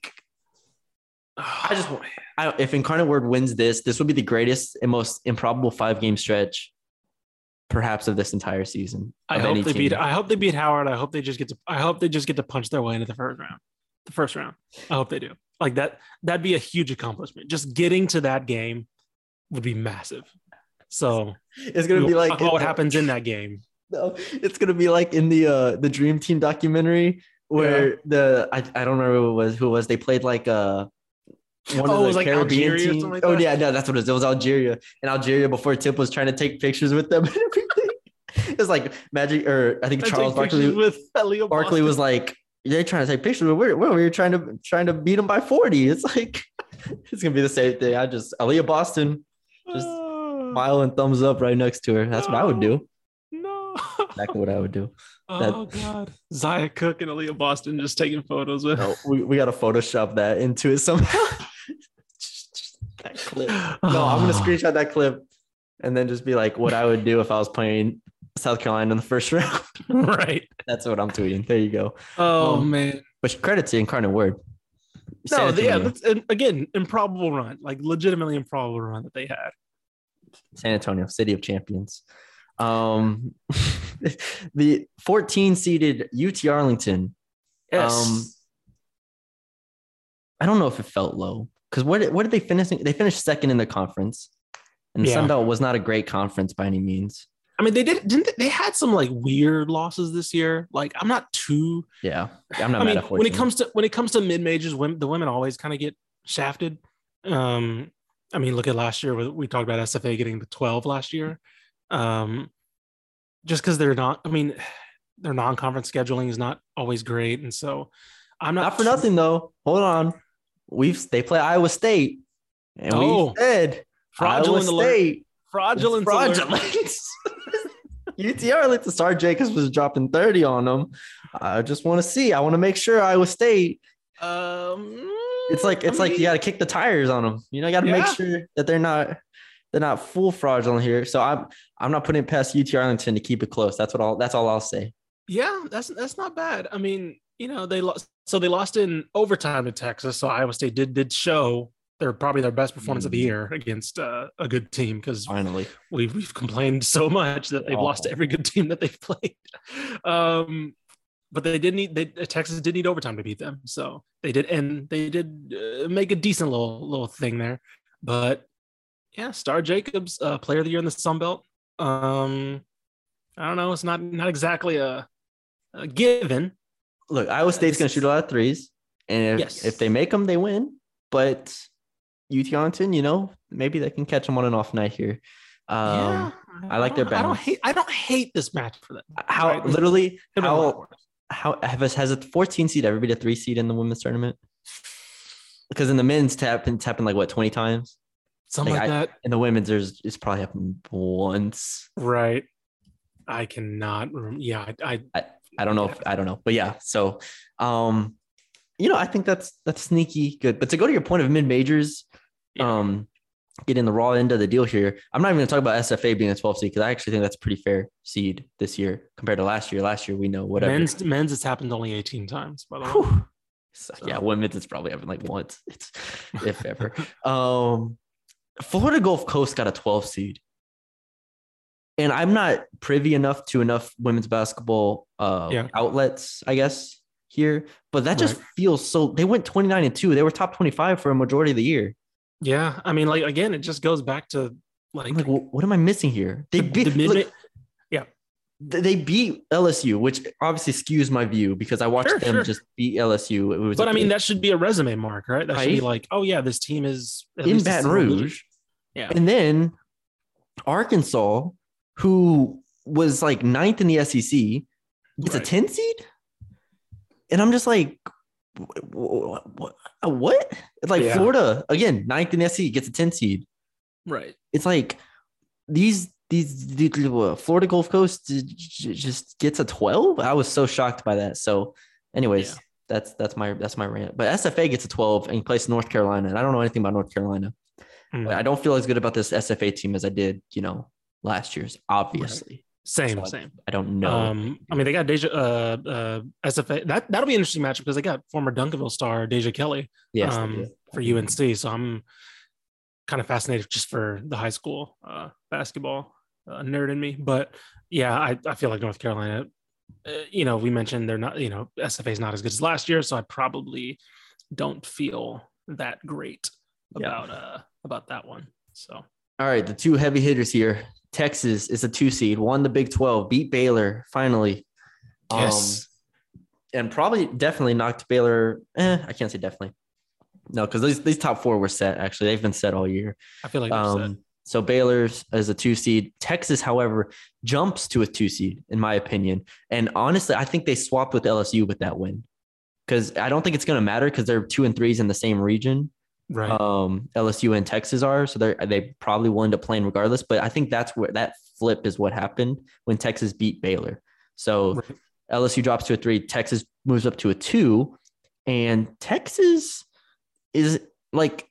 i just I, if incarnate word wins this this would be the greatest and most improbable five game stretch perhaps of this entire season I hope they team. beat I hope they beat Howard. I hope they just get to I hope they just get to punch their way into the first round. The first round. I hope they do. Like that that'd be a huge accomplishment. Just getting to that game would be massive. So it's gonna be like what happens in that game. No, it's gonna be like in the uh the Dream Team documentary where the I, I don't remember who it was who it was they played like uh one Oh, of the like Caribbean Algeria teams. like oh yeah, no, that's what it was. It was Algeria and Algeria before Tip was trying to take pictures with them and everything. It was like Magic or I think I Charles Barkley with Leo Barkley was like they're trying to take pictures, but we're, we're, we're trying to trying to beat them by 40. It's like it's gonna be the same thing. I just Aaliyah Boston just smile and thumbs up right next to her. That's what I would do. No. Exactly what I would do. Oh god. Zia Cooke and Aaliyah Boston just taking photos with No, we, we gotta Photoshop that into it somehow. that clip. No, I'm gonna screenshot that clip and then just be like what I would do if I was playing South Carolina in the first round. right. That's what I'm tweeting. There you go. Oh Um, man. But credit to Incarnate Word. No, yeah, that's again, improbable run, like legitimately improbable run that they had. San Antonio, City of Champions. Um, the 14 seeded UT Arlington. Um, I don't know if it felt low because what did, what did they finish? They finished second in the conference, and Yeah. Sun Belt was not a great conference by any means. I mean, they did didn't they, they had some like weird losses this year. Like, I'm not too. Yeah, I'm not I mean, when it comes to when it comes to mid majors, women the women always kind of get shafted. Um, I mean, look at last year. We talked about SFA getting the 12 last year. Um, just because they're not. I mean, their non-conference scheduling is not always great, and so I'm not, not for nothing though. Hold on, we've they play Iowa State, and Oh. we said Fraudulent Iowa. State Fraudulent. fraudulent. UTR let the Starr Jacobs was dropping 30 on them. I just want to see. I want to make sure Iowa State. Um, It's like it's I like you got to kick the tires on them. You know, you got to make sure that they're not they're not full fraudulent here. So I'm I'm not putting it past UT Arlington to keep it close. That's what all that's all I'll say. Yeah, that's that's not bad. I mean, you know, they lost so they lost in overtime to Texas. So Iowa State did did show they're probably their best performance of the Mhm. year against uh, a good team because Finally, we've we've complained so much that they've lost to every good team that they've played. Um, but they did need they Texas did need overtime to beat them, so they did, and they did uh, make a decent little little thing there. But yeah, Starr Jacobs, uh, Player of the Year in the Sun Belt. Um, I don't know, it's not not exactly a, a given. Look, Iowa State's going to shoot a lot of threes, and if, Yes. if they make them, they win. But UT Arlington, you know, maybe they can catch them on an off night here. Um, I like their don't- I don't hate. I don't hate this match for them. How Right. literally Could've been a lot how. How has has a 14 seed ever beat a three seed in the women's tournament? Because in the men's tap it's happened like what 20 times. something like, like I- that. In the women's, there's it's probably happened once. Right. I cannot. rem- Yeah, I. I I don't know if I don't know, but yeah. So, um, you know, I think that's that's sneaky good. But to go to your point of mid majors, Yeah. um, getting the raw end of the deal here. I'm not even going to talk about SFA being a 12 seed because I actually think that's a pretty fair seed this year compared to last year. Last year we know whatever. men's men's it's happened only 18 times. By the way. Whew. So, yeah, women's it's probably happened like once, it's, if ever. um, Florida Gulf Coast got a 12 seed, and I'm not privy enough to enough women's basketball uh, Yeah. outlets, I guess here, but that just Right. feels so. They went 29 and two. They were top 25 for a majority of the year. Yeah, I mean, like again, it just goes back to like like, "Wh- what am I missing here? They the, beat. the mid- look, th- they beat LSU, which obviously skews my view because I watched Sure, them sure. just beat LSU. It was but I mean, big- that should be a resume mark, right? That should be like, oh yeah, this team is at in least Baton. Rouge. Yeah. And then Arkansas, who was like ninth in the SEC, gets a 10 seed. And I'm just like, what? It's like Yeah. Florida, again, ninth in the SEC, gets a 10 seed. Right. It's like these, these, these Florida Gulf Coast just gets a 12. I was so shocked by that. So, anyways, Yeah. that's that's my that's my rant. But SFA gets a 12 and plays North Carolina. And I don't know anything about North Carolina. Mm. But I don't feel as good about this SFA team as I did, you know, last year's. Obviously, Same, So I- same. I don't know. Um, I mean, they got Deja, uh, uh, SFA. That that'll be an interesting matchup because they got former Duncanville star Deja Kelly yes, um, for UNC. So I'm kind of fascinated just for the high school uh, basketball uh, nerd in me. But yeah, I, I feel like North Carolina. Uh, you know, we mentioned they're not. You know, SFA is not as good as last year, so I probably don't feel that great Yeah. about uh about that one. So All right, the two heavy hitters here. Texas is a two seed, won the Big 12, beat Baylor finally. Um, and probably definitely knocked Baylor. Eh, I can't say definitely. No, because these, these top four were set. Actually, they've been set all year. I feel like um, Um, so Baylor's as a two seed. Texas, however, jumps to a two seed, in my opinion. And honestly, I think they swapped with LSU with that win. Because I don't think it's going to matter because they're two and threes in the same region. Right. Um, LSU and Texas are. So they they probably will end up playing regardless. But I think that's where that flip is what happened when Texas beat Baylor. So Right. LSU drops to a three, Texas moves up to a two, and Texas is like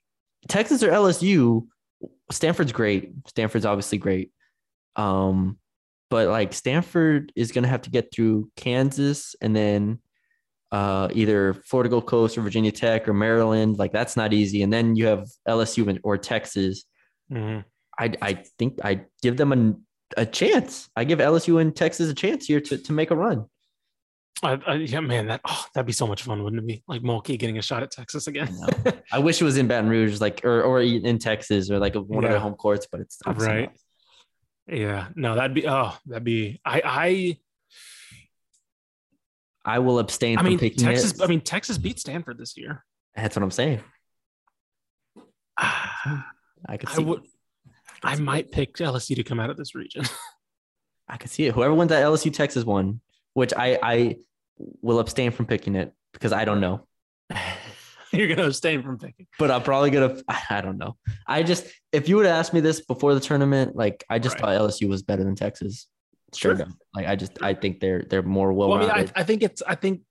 Texas or LSU. Stanford's great. Stanford's obviously great. Um, but like Stanford is gonna have to get through Kansas and then uh either Florida Gulf Coast or Virginia Tech or Maryland. Like that's not easy. And then you have LSU and- or Texas. Mhm. I I think I give them a, a chance. I give LSU and Texas a chance here to, to make a run. I, I, yeah, man, that oh, that'd be so much fun, wouldn't it be? Like Mulkey getting a shot at Texas again. I I wish it was in Baton Rouge, like or or in Texas or like one of Yeah. their home courts, but it's Right. not. yeah, no, that'd be oh, that'd be. I I will abstain I, I from mean picking Texas. it. I mean Texas beat Stanford this year. That's what I'm saying. I I could see. would. I might pick LSU to come out of this region. I could see it. Whoever wins that LSU Texas one, which I I will abstain from picking it because I don't know. You're gonna abstain from picking. But I'm probably gonna. I don't know. I just if you would have asked me this before the tournament, like I just Right. thought LSU was better than Texas. Sure. up. Like I just I think they're they're more well Well, I mean. I, I think it's. I think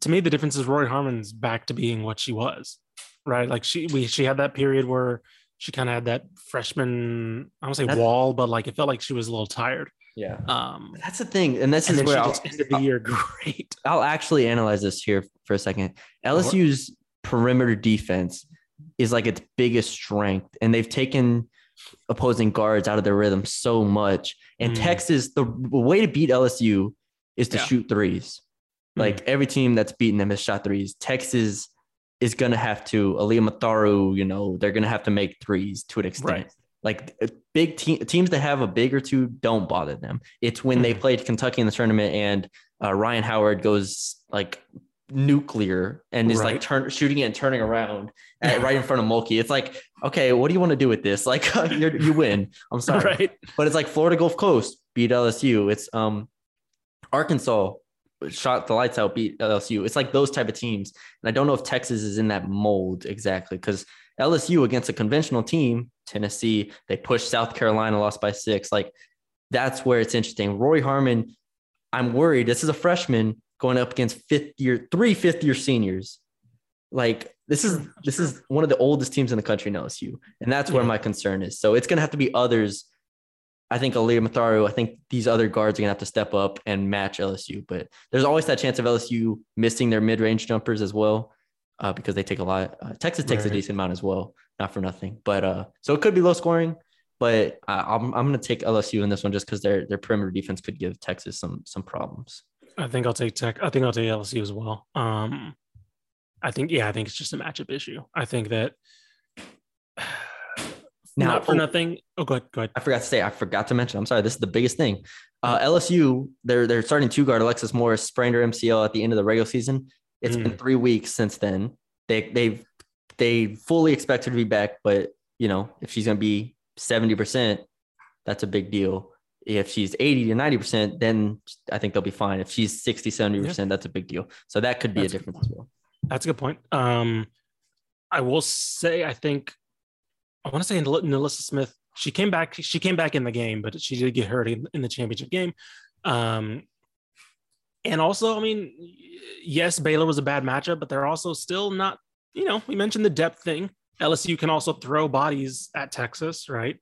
to me the difference is Rori Harmon's back to being what she was, right? Like she we she had that period where she kind of had that freshman. I don't say That's- wall, but like it felt like she was a little tired. yeah. Um, That's the thing, and this and is where I'll, just ended the year great. I'll actually analyze this here for a second. LSU's perimeter defense is like its biggest strength, and they've taken opposing guards out of their rhythm so much. And Mm. Texas, the way to beat LSU is to Yeah. shoot threes. Like every team that's beaten them has shot threes. Texas is gonna have to Aliyah Matharu, you know, they're gonna have to make threes to an extent. Right. Like uh, big team teams that have a big or two don't bother them. It's when they Mhm. played Kentucky in the tournament and uh, Rhyne Howard goes like nuclear and is like Right. turn shooting it and turning around at, right in front of Mulkey. It's like, okay, what do you want to do with this? Like you're, you win. I'm sorry right. but it's like Florida Gulf Coast beat LSU. It's um Arkansas shot the lights out, beat LSU. It's like those type of teams. And I don't know if Texas is in that mold exactly because LSU against a conventional team, Tennessee, they pushed South Carolina, lost by six. Like that's where it's interesting. Rori Harmon, I'm worried. This is a freshman going up against fifth year, three fifth year seniors. Like this is this is one of the oldest teams in the country in LSU, and that's where Yeah. my concern is. So it's gonna have to be others. I think Aliyah Matharu. I think these other guards are gonna have to step up and match LSU. But there's always that chance of LSU missing their mid range jumpers as well, uh, because they take a lot. Uh, Texas takes a decent amount as well, not for nothing. But uh, so it could be low scoring. But I, I'm I'm gonna take LSU in this one just because their their perimeter defense could give Texas some some problems. I think I'll take Tech. I think I'll take LSU as well. Um, I think yeah, I think it's just a matchup issue. I think that Now- not for oh. nothing. Oh, go ahead. Go ahead. I forgot to say, I forgot to mention. I'm sorry. This is the biggest thing. Uh, LSU, they're they're starting two guard Alexis Morris sprained her MCL at the end of the regular season. It's been three weeks since then. They they've they fully expect her to be back, but you know if she's gonna be seventy percent, that's a big deal. If she's 80 to 90 percent, then I think they'll be fine. If she's 60, 70 percent, that's a big deal. So that could be That's a difference as well. That's a good point. Um, I will say, I think I want to say NaLyssa Smith. She came back. She came back in the game, but she did get hurt in, in the championship game. Um, and also, I mean, yes, Baylor was a bad matchup, but they're also still not. You know, we mentioned the depth thing. LSU can also throw bodies at Texas, right?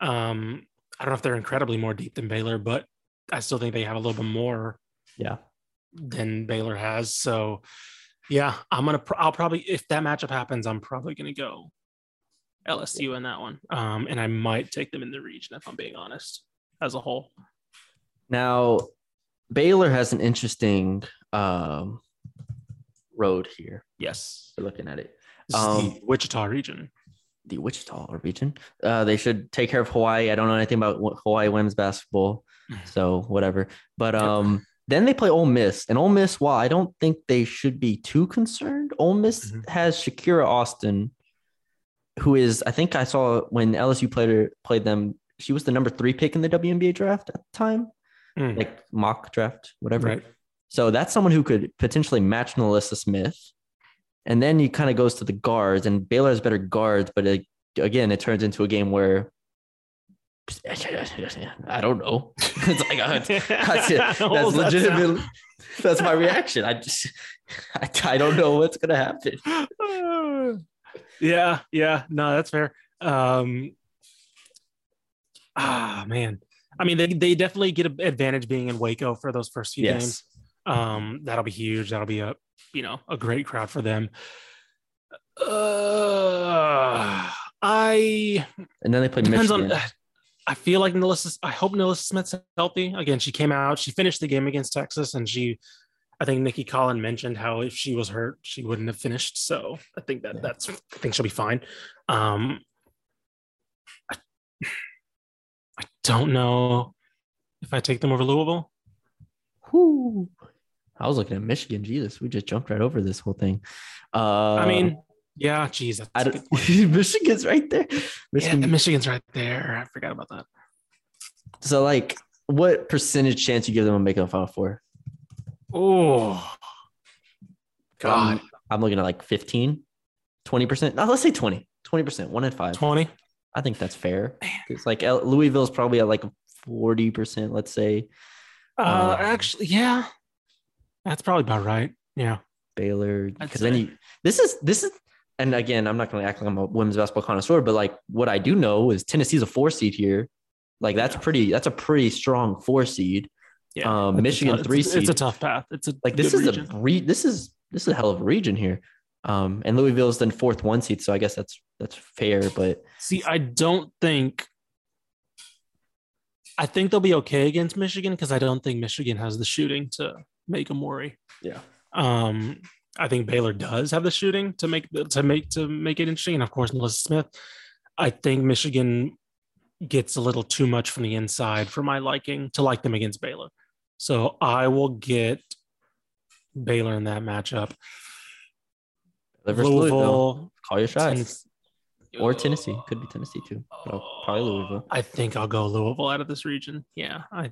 Um, I don't know if they're incredibly more deep than Baylor, but I still think they have a little bit more Yeah. than Baylor has. So, yeah, I'm gonna. I'll probably if that matchup happens, I'm probably gonna go LSU in that one. Um, and I might take them in the region if I'm being honest, as a whole. Now, Baylor has an interesting um, road here. Yes, We're looking at it. Um, the Wichita region. The Wichita region. Uh, they should take care of Hawaii. I don't know anything about Hawaii women's basketball, so whatever. But um, then they play Ole Miss, and Ole Miss. While I don't think they should be too concerned, Ole Miss Mhm. has Shakira Austin, who is I think I saw when LSU played her played them. She was the number three pick in the WNBA draft at the time, Mm, like mock draft, whatever. right. So that's someone who could potentially match NaLyssa Smith. And then he kind of goes to the guards, and Baylor has better guards, but it, again, it turns into a game where I don't know. it's like uh, that's, it. that's that legitimate. That's my reaction. I just I, I don't know what's gonna happen. yeah, yeah. No, that's fair. Um, ah, man. I mean, they, they definitely get an advantage being in Waco for those first few games. Yes. um that'll be huge that'll be a you know a great crowd for them uh i And then they play depends Michigan. on i feel like NaLyssa, i hope NaLyssa smith's healthy again she came out she finished the game against texas and she i think Nicki Collen mentioned how if she was hurt she wouldn't have finished so i think that Yeah. that's i think she'll be fine um I, I don't know if i take them over louisville Whew. I was looking at Michigan. Jesus, we just jumped right over this whole thing. Uh, i mean yeah geez that's I a don't, good point. Michigan's right there. Yeah, Michigan's right there. I forgot about that. So, like, what percentage chance you give them of making a Final Four? Oh, God. Um, I'm looking at like 15, 20%. No, let's say 20, 20%, one in five. 20. I think that's fair. It's like Louisville's probably at like 40%, let's say. Uh, Um, actually, yeah. That's probably about right. Yeah. Baylor. Because then you, this is, this is, and again, I'm not going to act like I'm a women's basketball connoisseur, but like what I do know is Tennessee's a four seed here. Like that's pretty, that's a pretty strong four seed. Yeah. Um, Michigan tough- three it's, it's a tough path. It's a like this is region. a re- this is this is a hell of a region here. Um, and Louisville's then fourth one seed, so I guess that's that's fair. But See, I don't think. I think they'll be okay against Michigan because I don't think Michigan has the shooting to make them worry. Yeah. Um, I think Baylor does have the shooting to make to make to make it interesting. And of course, NaLyssa Smith. I think Michigan gets a little too much from the inside for my liking to like them against Baylor. So I will get Baylor in that matchup. Louisville. Louisville, Call your shots. Tennes- Or Tennessee. Could be Tennessee too. Probably Louisville. I think I'll go Louisville out of this region. Yeah, I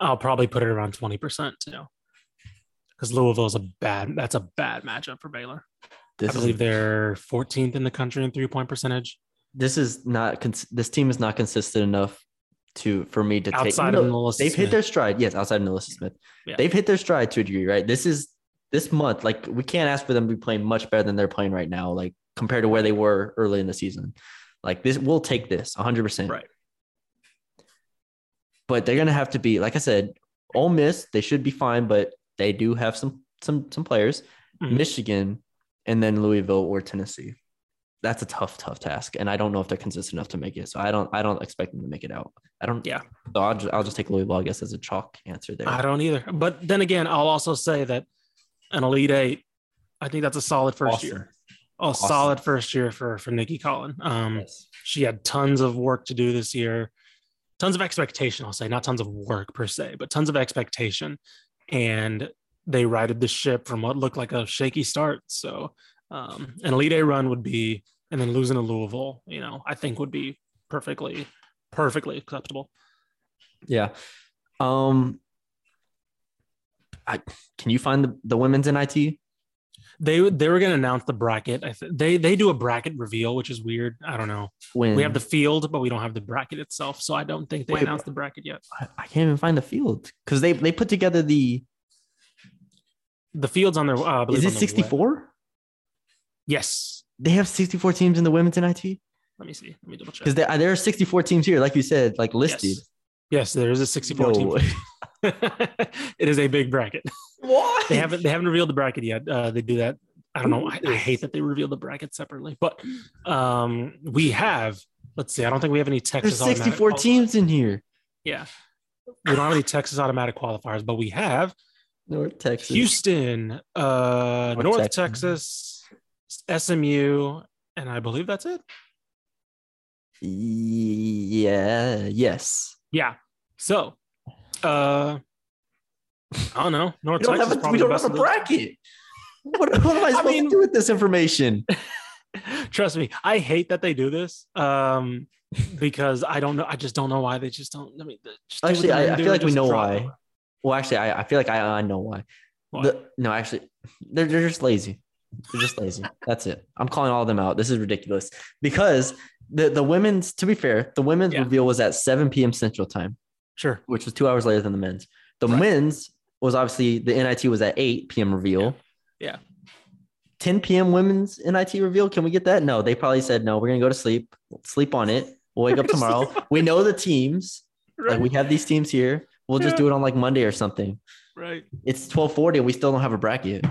I'll probably put it around twenty percent too, because Louisville is a bad. That's a bad matchup for Baylor. This I believe is, they're 14th in the country in three point percentage. this is not this team is not consistent enough to for me to take. Outside No, of NaLyssa they've hit their stride. Yes, outside of NaLyssa Smith, Yeah. they've hit their stride to a degree. Right. This is this month. Like we can't ask for them to be playing much better than they're playing right now. Like compared to where they were early in the season. Like this, we'll take this 100. percent Right. But they're gonna have to be like I said. Ole Miss, they should be fine, but they do have some some some players. Mhm. Michigan, and then Louisville or Tennessee. That's a tough, tough task, and I don't know if they're consistent enough to make it. So I don't, I don't expect them to make it out. I don't. Yeah. So I'll just, I'll just take Louisville, I guess, as a chalk answer there. I don't either. But then again, I'll also say that an Elite Eight, I think that's a solid first Awesome. year. A Awesome. solid first year for for Nicki Collen. Um, Yes. she had tons of work to do this year, tons of expectation. I'll say not tons of work per se, but tons of expectation, and they righted the ship from what looked like a shaky start. So um, an Elite Eight run would be, and then losing to Louisville, you know, I think would be perfectly, perfectly acceptable. Yeah. Um. I can you find the, the women's NIT? They they were going to announce the bracket. I th- they they do a bracket reveal, which is weird. I don't know. When We have the field, but we don't have the bracket itself, so I don't think they Wait, announced the bracket yet. I, I can't even find the field because they they put together the. The field's on their. Uh, believe Is it sixty four? Yes. They have sixty four teams in the women's NIT Let me see. Let me double check. because there there are sixty four teams here, like you said, like listed. Yes, yes there is a 64 No team. it is a big bracket. Why? They haven't they haven't revealed the bracket yet. Uh, they do that. I don't know. I, I hate that they reveal the bracket separately, but um, we have. Let's see. I don't think we have any Texas. automatic 64 qualifiers. teams in here. Yeah, we don't have any Texas automatic qualifiers, but we have North Texas. Houston, uh, North North, Texas. Texas, SMU, and I believe that's it. Yeah. Yes. Yeah. So, uh, I don't know. North We don't Texas have a, we don't have a bracket. What, what am I supposed mean- to do with this information? Trust me, I hate that they do this. Um, because I don't know. I just don't know why they just don't. I mean, Actually, I, I feel like we know why. it. Well, actually, I, I feel like I, I know why. Why? The, no, actually, they're, they're just lazy. They're just lazy. That's it. I'm calling all of them out. This is ridiculous because the, the women's, to be fair, the women's Yeah. reveal was at 7 p.m. Central Time, Sure. which was two hours later than the men's. The Right. men's was obviously the NIT was at 8 p.m. reveal. Yeah. 10 p.m. women's NIT reveal. Can we get that? No, they probably said no. We're gonna go to sleep. Sleep on it. We'll wake up tomorrow. We know the teams. Like we have these teams here. We'll just do it on like Monday or something. right. It's 1240 and we still don't have a bracket.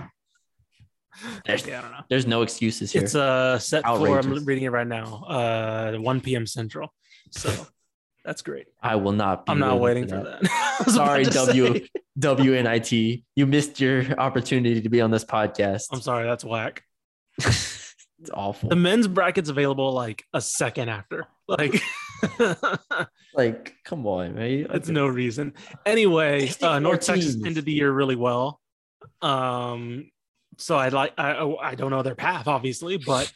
There's, I don't know. there's no excuses here. It's uh set for. I'm reading it right now. Uh, 1 p.m. Central. So that's great. I will not. Be I'm not waiting for that. Was Sorry, W say- WNIT. You missed your opportunity to be on this podcast. I'm sorry. That's whack. it's awful. The men's bracket's available like a second after. Like, like, come on, man. That's no reason. Anyway, uh, North Texas ended the year really well. Um, so I like I I don't know their path obviously, but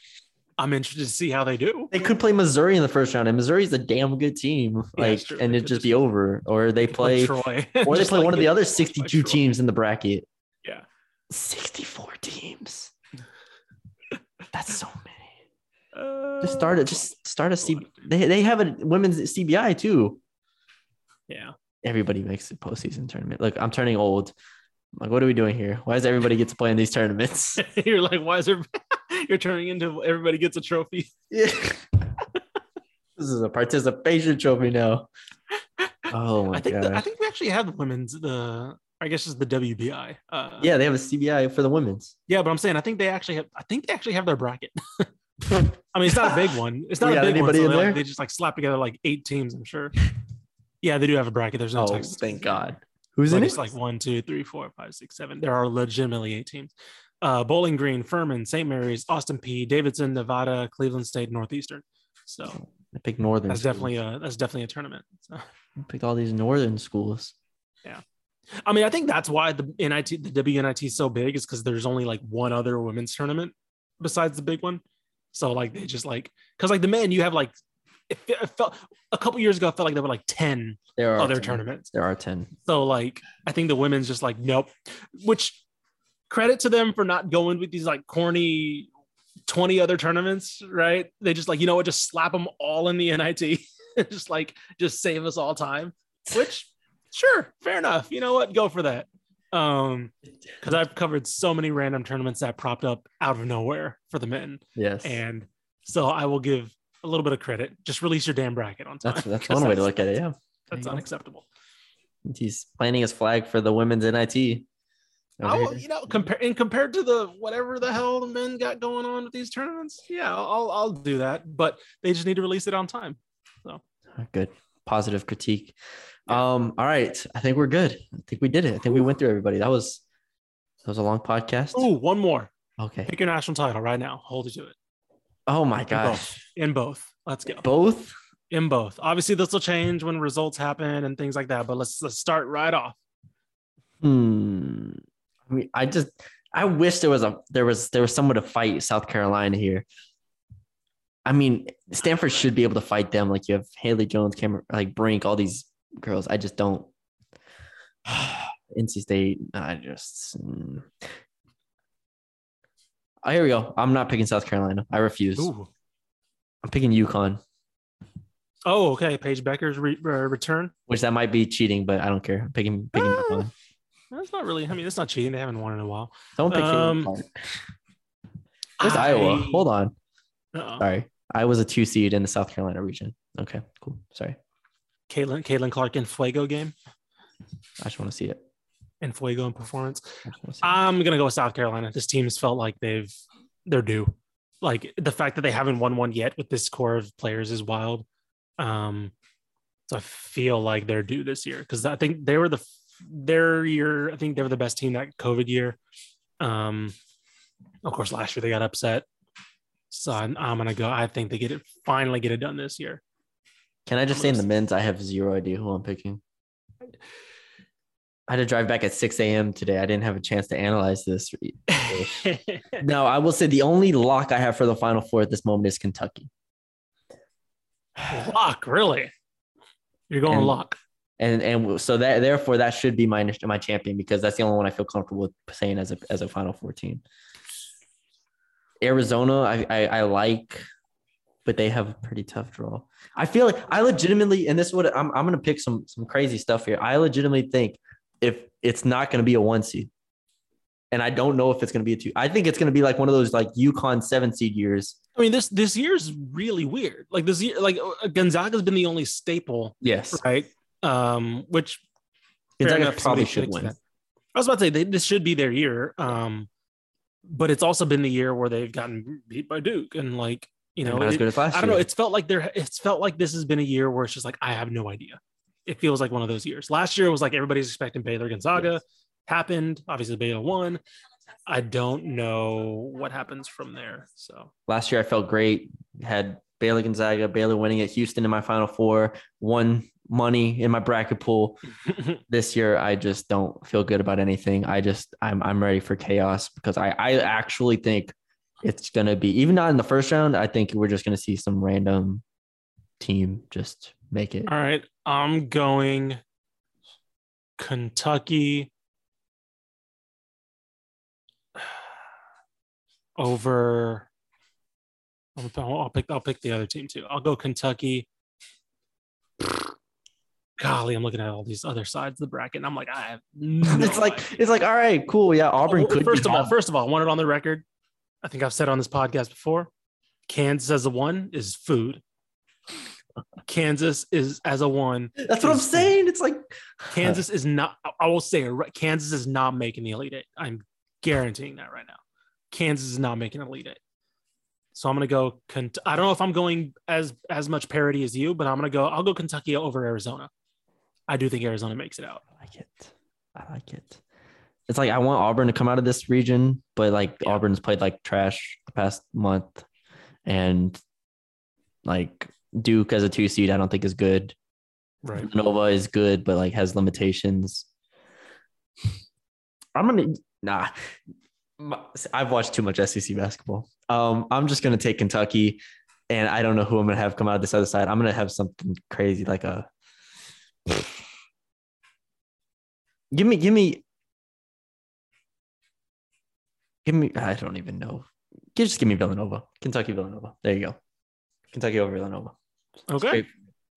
I'm interested to see how they do. They could play Missouri in the first round, and Missouri's a damn good team. Yeah, Like, true. and it could just be over, or they play, Troy, or they play like one of the other 62 teams in the bracket. Yeah. 64 teams. That's so many. Uh, Just start it. Just start a C. They they have a women's CBI too. yeah. Everybody makes the postseason tournament. Look, I'm turning old. Like, what are we doing here? Why does everybody get to play in these tournaments? You're like, why is there? You're turning into everybody gets a trophy. Yeah. this is a participation trophy now. Oh my I think god. the, I think we actually have the women's the I guess it's the WBI. Uh, yeah, they have a CBI for the women's. yeah, but I'm saying I think they actually have. I think they actually have their bracket. I mean, it's not a big one. It's not a big one. so in they, like, they just like slap together like eight teams. I'm sure. Yeah, they do have a bracket. There's no Oh, Texas. thank God. Who's in it's it? like one, two, three, four, five, six, seven. There are legitimately eight teams. Uh, Bowling Green, Furman, St. Mary's, Austin Peay, Davidson, Nevada, Cleveland State, Northeastern. So I picked Northern. that's schools. definitely a that's definitely a tournament. So, I picked all these Northern schools. Yeah, I mean, I think that's why the NIT the WNIT is so big is because there's only like one other women's tournament besides the big one. So like they just like because like the men you have like it, it felt a couple years ago I felt like there were like ten There are other 10. tournaments. There are ten. So like I think the women's just like nope. Which credit to them for not going with these like corny 20 other tournaments, right? They just like, you know what, just slap them all in the NIT. just like just save us all time. Which sure, fair enough. You know what? Go for that. Um because I've covered so many random tournaments that popped up out of nowhere for the men. Yes. And so I will give a little bit of credit. Just release your damn bracket on time. that's that's 'cause one way to look at it. Yeah. That's There go. unacceptable. He's planting his flag for the women's NIT. over I will, you know, compare and compared to the whatever the hell the men got going on with these tournaments, yeah, I'll I'll do that. But they just need to release it on time. So good. Positive critique. Um, all right. I think we're good. I think we did it. I think we went through everybody. That was that was a long podcast. Ooh, one more. Okay. Pick your national title right now. Hold it to it. Oh my In gosh. both. In both. Let's go. Both? In both. Obviously, this will change when results happen and things like that. But let's let's start right off. Hmm. I mean, I just I wish there was a there was there was someone to fight South Carolina here. I mean, Stanford should be able to fight them. Like you have Haley Jones, Cameron, like Brink, all these girls. I just don't. NC State, I just. Oh, here we go. I'm not picking South Carolina. I refuse. Ooh. I'm picking UConn, Oh, okay. Paige Bueckers' re- uh, return. which that might be cheating, but I don't care. I'm picking picking Ah. UConn. That's not really. I mean, it's not cheating. They haven't won in a while. Someone pick Um, Caitlin Clark. Where's Iowa? Hold on. Uh-oh. Sorry. I was a two seed in the South Carolina region. Okay, cool. Sorry. Caitlin, Caitlin Clark in Fuego game I just want to see it. In Fuego in performance. I just wanna see it. I'm gonna go with South Carolina. This team has felt like they've they're due. Like the fact that they haven't won one yet with this core of players is wild. Um, so I feel like they're due this year because I think they were the their year. I think they were the best team that COVID year. Um, of course, last year they got upset. So I'm, I'm gonna go. I think they get it finally get it done this year. Can I just say in the men's, I have zero idea who I'm picking. I had to drive back at 6 a.m. today. I didn't have a chance to analyze this. No, I will say the only lock I have for the Final Four at this moment is Kentucky. lock, really? You're going And- lock. And and so that therefore that should be my my champion because that's the only one I feel comfortable with saying as a as a Final Four team. Arizona, I, I I like, but they have a pretty tough draw. I feel like I legitimately, and this is what I'm I'm gonna pick some some crazy stuff here. I legitimately think if it's not gonna be a one seed, and I don't know if it's gonna be a two. I think it's gonna be like one of those like UConn seven seed years. I mean, this this year's really weird. Like this year, like uh, Gonzaga's been the only staple, Yes, right? Um, which Gonzaga enough, probably should win. I was about to say they, this should be their year. Um, but it's also been the year where they've gotten beat by Duke, and like you know, it- good as last I don't know. It's felt like there. It's felt like this has been a year where it's just like I have no idea. It feels like one of those years. Last year was like everybody's expecting Baylor Gonzaga. Yes. Happened. Obviously, Baylor won. I don't know what happens from there. So Last year I felt great. Had Baylor Gonzaga, Baylor winning at Houston in my Final Four, won money in my bracket pool. This year I just don't feel good about anything. I just I'm I'm ready for chaos because I I actually think it's gonna be even not in the first round. I think we're just gonna see some random team just make it. All right, I'm going Kentucky over. I'll, pick. I'll pick the other team too. I'll go Kentucky. Golly, I'm looking at all these other sides of the bracket, and I'm like, I have. No it's like idea. it's like all right, cool, yeah. Auburn Well, could first be of all, first of all, I want it on the record. I think I've said on this podcast before. Kansas as a one is food. Kansas is as a one. That's what I'm saying. It's like Kansas is not. I- I will say it. Kansas is not making the elite eight. I'm guaranteeing that right now. Kansas is not making elite eight. So I'm gonna go. Kent- I don't know if I'm going as as much parity as you, but I'm gonna go. I'll go Kentucky over Arizona. I do think Arizona makes it out. I like it. I like it. It's like I want Auburn to come out of this region, but like Yeah. Auburn's played like trash the past month, and like Duke as a two seed, I don't think is good. Right. Nova is good, but like has limitations. I'm gonna nah. I've watched too much SEC basketball. Um, I'm just gonna take Kentucky, and I don't know who I'm gonna have come out of this other side. I'm gonna have something crazy like a. Give me, give me, give me. I don't even know. Just give me Villanova, Kentucky Villanova. There you go, Kentucky over Villanova. Okay. Straight,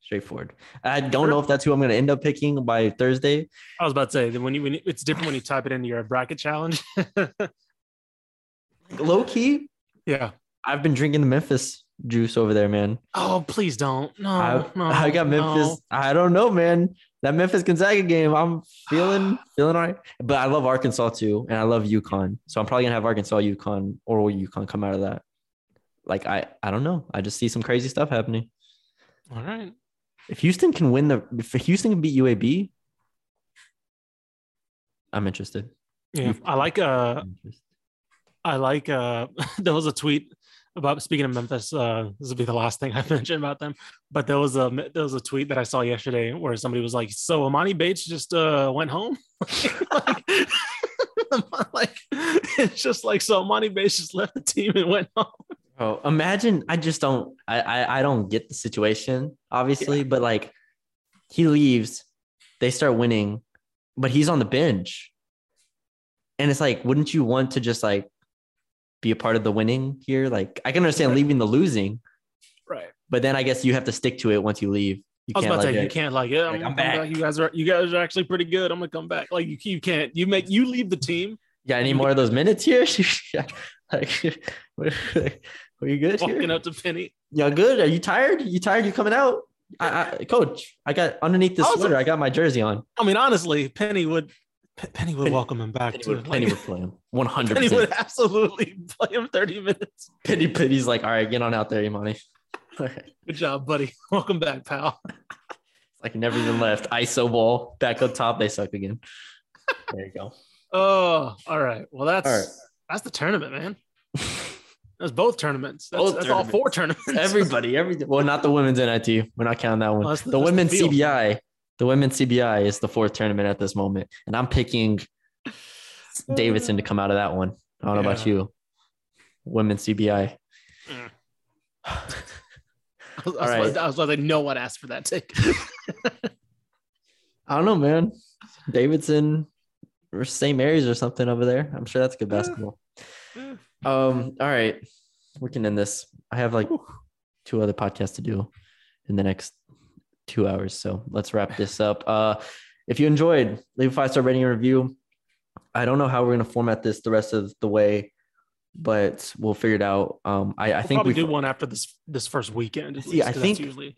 straightforward. I don't know if that's who I'm going to end up picking by Thursday. I was about to say that when you, when you it's different when you type it into your bracket challenge. Low key, yeah. I've been drinking the Memphis juice over there, man. Oh, please don't. No, I, no. I got Memphis. no. I don't know, man. That Memphis Gonzaga game, I'm feeling feeling all right. But I love Arkansas too, and I love UConn. So I'm probably gonna have Arkansas, UConn, or UConn come out of that? Like I, I don't know. I just see some crazy stuff happening. All right. If Houston can win the, if Houston can beat UAB, I'm interested. Yeah. I like uh. I like uh there was a tweet about speaking of Memphis, uh this will be the last thing I mention about them. But there was a there was a tweet that I saw yesterday where somebody was like, So Emoni Bates just uh went home? like, like it's just like so Emoni Bates just left the team and went home. Bro, imagine I just don't I, I I don't get the situation, obviously, but like he leaves, they start winning, but he's on the bench. And it's like, wouldn't you want to just like be a part of the winning here? Like I can understand Right. leaving the losing, Right. but then I guess you have to stick to it once you leave. You I was about to like, say you can't like yeah, I'm, I'm back. back. You guys are you guys are actually pretty good. I'm gonna come back. Like you, you can't you make you leave the team got any more of those minutes here? like, are you good walking here? up to Penny. Y'all good? Are you tired? You tired? You coming out? I, I, coach, I got underneath this sweater. I got my jersey on. I mean, honestly, Penny would Penny would Penny- welcome him back Penny too. would, Penny Like, would play him. One hundred Penny would absolutely play him 30 minutes. Penny Penny's like, all right, get on out there, Emoni. like Good job, buddy. Welcome back, pal. like never even left. ISO ball back up top. They suck again. There you go. Oh, all right. Well, that's right. that's the tournament, man. That's both tournaments. That's, Both that's all four tournaments. Everybody, every well, not the women's NIT. We're not counting that one. Well, the- the the women's field. CBI. The women's CBI is the fourth tournament at this moment, and I'm picking Davidson to come out of that one. I don't know about you. Women's CBI. Mm. I was, All I right. was, I was say, no one asked for that take. I don't know, man. Davidson or St. Mary's or something over there. I'm sure that's good basketball. Eh. Um, all right. We can end this. I have like two other podcasts to do in the next two hours. So let's wrap this up. Uh if you enjoyed, leave a five-star rating and review. I don't know how we're gonna format this the rest of the way, but we'll figure it out. Um I, I We'll think we do one after this this first weekend. See, least, I think- usually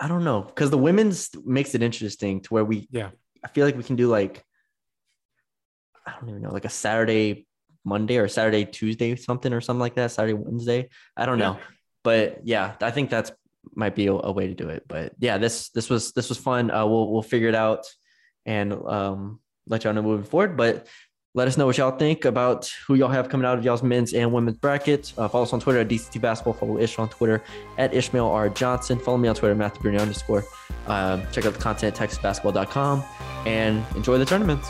I don't know because the women's makes it interesting to where we Yeah. I feel like we can do like I don't even know like a Saturday Monday or Saturday Tuesday something or something like that Saturday Wednesday I don't Yeah. know but yeah I think that's might be a, a way to do it but yeah this this was this was fun uh, we'll we'll figure it out and um let y'all know moving forward but let us know what y'all think about who y'all have coming out of y'all's men's and women's bracket. Uh, follow us on Twitter at DCT Basketball. Follow Ish on Twitter at Ishmael R. Johnson. Follow me on Twitter, Matthew Bruni underscore. Um, check out the content at texasbasketball.com and enjoy the tournaments.